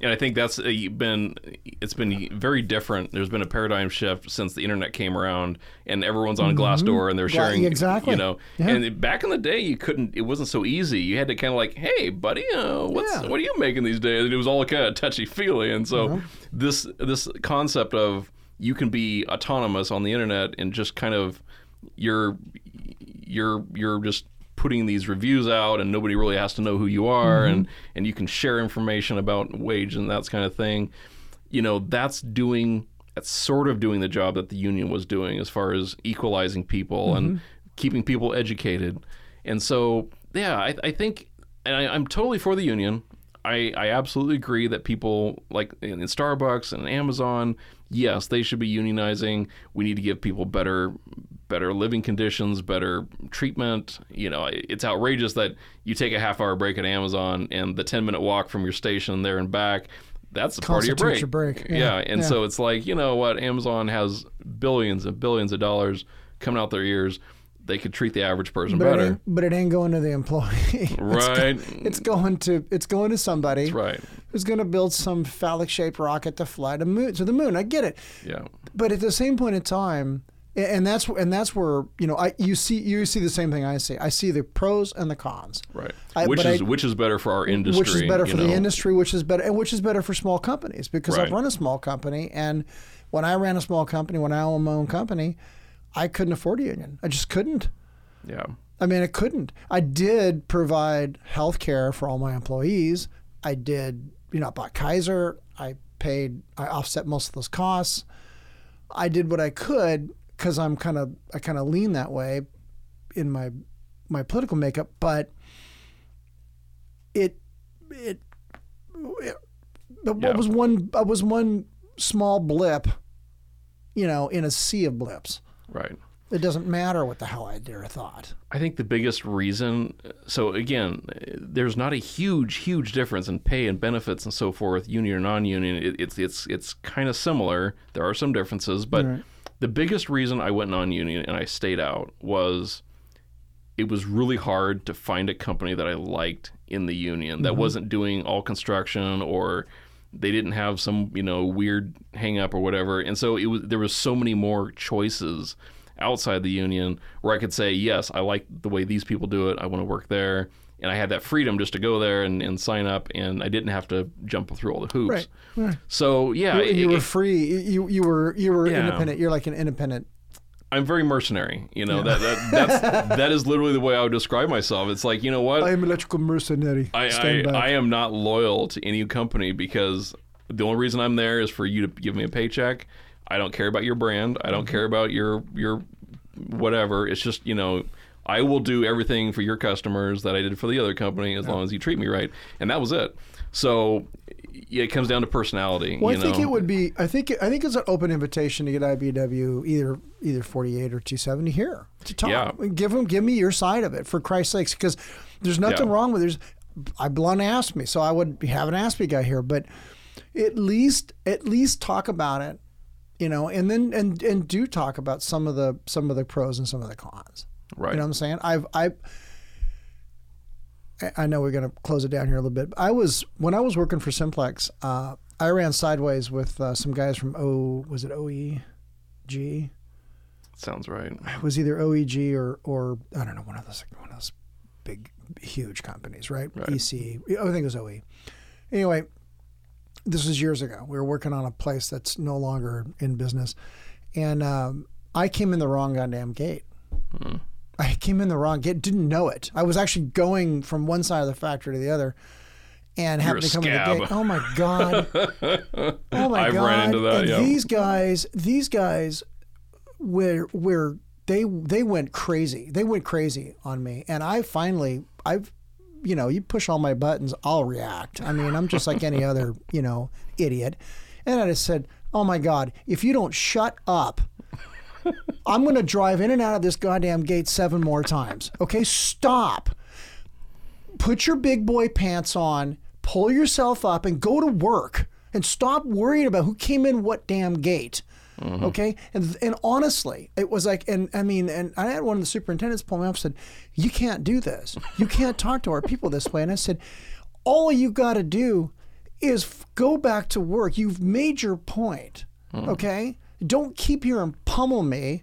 And I think that's uh, been it's been very different. There's been a paradigm shift since the internet came around, and everyone's on Glassdoor and they're sharing. exactly. You know, Yeah. and back in the day, you couldn't. It wasn't so easy. You had to kind of like, hey, buddy, uh, what's Yeah. what are you making these days? And it was all kind of touchy feely. And so Uh-huh. this this concept of you can be autonomous on the internet and just kind of you're you're you're just putting these reviews out and nobody really has to know who you are and mm-hmm. and you can share information about wage and that kind of thing. You know that's doing that's sort of doing the job that the union was doing as far as equalizing people and mm-hmm. keeping people educated. And so yeah i, I think and I, i'm totally for the union. I, I absolutely agree that people like in, in Starbucks and Amazon, yes, they should be unionizing. We need to give people better better living conditions, better treatment. You know, it's outrageous that you take a half hour break at Amazon and the 10 minute walk from your station there and back, that's a part of your break. Your break. Yeah. Yeah, And yeah. so it's like, you know what? Amazon has billions and billions of dollars coming out their ears. They could treat the average person but better. ain't, but it ain't going to the employee. It's go- Right. It's going to it's going to somebody That's right. who's going to build some phallic shaped rocket to fly to moon to the moon. I get it. Yeah. but at the same point in time and that's and that's where you know I you see you see the same thing I see. I see the pros and the cons. Right. I- which is I- which is better for our industry. which is better for the industry which is better and which is better for small companies because I've run a small company and when I ran a small company when I owned my own company I couldn't afford a union. I just couldn't. Yeah. I mean I couldn't. I did provide health care for all my employees. I did you know I bought Kaiser. I paid I offset most of those costs. I did what I could because I'm kind of I kind of lean that way in my my political makeup, but it it, it but Yeah. what was one I was one small blip, you know, in a sea of blips. Right. It doesn't matter what the hell I did or thought. I think the biggest reason, so again, there's not a huge, huge difference in pay and benefits and so forth, union or non-union. It, it's it's it's kind of similar. There are some differences, but Right. The biggest reason I went non-union and I stayed out was it was really hard to find a company that I liked in the union that mm-hmm. wasn't doing all construction or they didn't have some you know weird hang up or whatever, and so it was there was so many more choices outside the union where I could say yes, I like the way these people do it. I want to work there. And I had that freedom just to go there and, and sign up, and I didn't have to jump through all the hoops. Right, right. So yeah, you, you it- were free. You you were you were Yeah. independent. You're like an independent. I'm very mercenary. You know that, that that's that is literally the way I would describe myself. It's like you know what I am electrical mercenary. I, I. I am not loyal to any company because the only reason I'm there is for you to give me a paycheck. I don't care about your brand. I Mm-hmm. don't care about your your whatever. It's just you know I will do everything for your customers that I did for the other company as long as you treat me right, and that was it. So yeah, it comes down to personality. Well, I think know? it would be. I think. I think it's an open invitation to get IBEW either either 48 or 270 here to talk. Yeah. Give them. Give me your side of it for Christ's sakes, because there's nothing Yeah. wrong with there's. I blunt asked me, so I would have an ask me guy here, but at least at least talk about it, you know, and then and and do talk about some of the some of the pros and some of the cons. Right. You know what I'm saying? I've I I know we're going to close it down here a little bit. I was when I was working for Simplex, uh, I ran sideways with uh, some guys from O was it OEG? Sounds right. It was either OEG or or I don't know one of those one of those big huge companies, right? Right. EC. I think it was OE. Anyway, this was years ago. We were working on a place that's no longer in business, and um, I came in the wrong goddamn gate. I came in the wrong gate. Didn't know it. I was actually going from one side of the factory to the other, and happened to come in the gate. Oh my god! Oh my I've god! ran into that, And yeah. these guys, these guys, were were they they went crazy. They went crazy on me, and I finally I've you know you push all my buttons, I'll react. I mean, I'm just like any other you know idiot, and I just said, oh my god, if you don't shut up. I'm going to drive in and out of this goddamn gate seven more times. Okay, stop. Put your big boy pants on, pull yourself up, and go to work. And stop worrying about who came in what damn gate. Mm-hmm. Okay, and and honestly, it was like, and I mean, and I had one of the superintendents pull me up and said, "You can't do this. You can't talk to our people this way." And I said, "All you got to do is f- go back to work. You've made your point. Mm-hmm. Okay, don't keep here and pummel me.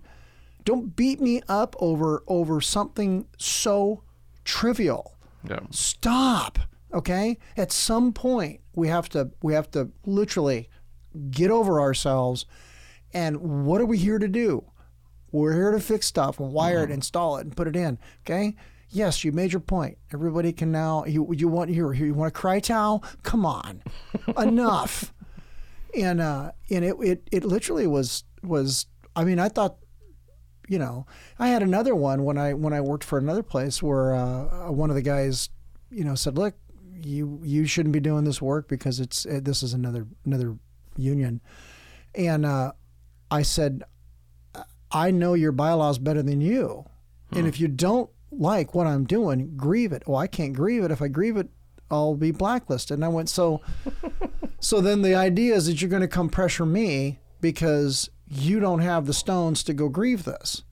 Don't beat me up over over something so trivial." Yeah. stop okay? At some point we have to we have to literally get over ourselves. And what are we here to do? We're here to fix stuff and wire it mm-hmm. install it and put it in okay? Yes you made your point. Everybody can now you you want you you want a cry towel? Come on. Enough and uh and it, it it literally was was i mean i thought you know, I had another one when I when I worked for another place where uh, one of the guys, you know, said, "Look, you you shouldn't be doing this work because it's uh, this is another another union," and uh, I said, "I know your bylaws better than you, and if you don't like what I'm doing, grieve it. Well, I can't grieve it. If I grieve it, I'll be blacklisted." And I went, "So, so then the idea is that you're going to come pressure me because you don't have the stones to go grieve this.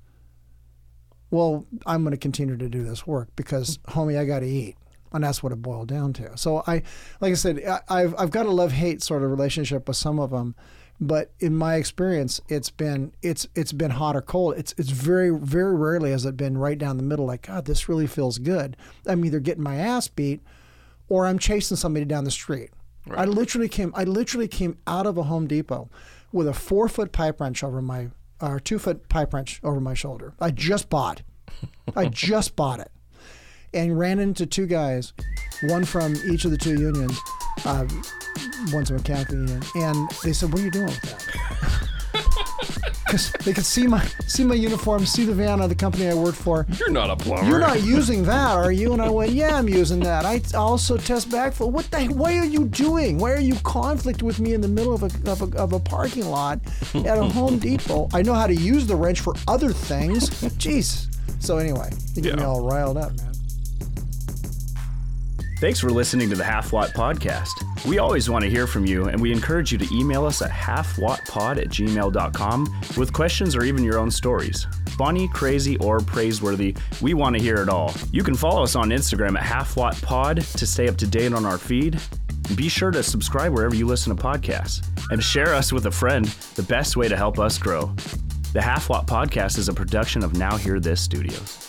Well, I'm going to continue to do this work because, homie, I got to eat. And that's what it boiled down to. So I, like I said, I, I've, I've got a love hate sort of relationship with some of them, but in my experience, it's been it's it's been hot or cold. It's it's very very rarely has it been right down the middle. Like God, this really feels good. I'm either getting my ass beat, or I'm chasing somebody down the street. I literally came. I literally came out of a Home Depot with a four foot pipe wrench over my, or two foot pipe wrench over my shoulder. I just bought. I just bought it, and ran into two guys, one from each of the two unions. Uh, one's a mechanical union, and they said, "What are you doing with that?" Because they could see my see my uniform, see the van of the company I worked for. You're not a plumber. You're not using that, are you? And I went, Yeah, I'm using that. I also test backflow. What the? Why are you doing? Why are you conflict with me in the middle of a of a, of a parking lot at a Home Depot? I know how to use the wrench for other things. Jeez. So anyway, you get me all riled up, man. Thanks for listening to the Half Watt Podcast. We always want to hear from you, and we encourage you to email us at halfwattpod at gmail.com with questions or even your own stories. Funny, crazy, or praiseworthy, we want to hear it all. You can follow us on Instagram at halfwattpod to stay up to date on our feed. Be sure to subscribe wherever you listen to podcasts and share us with a friend, the best way to help us grow. The Half Watt Podcast is a production of Now Hear This Studios.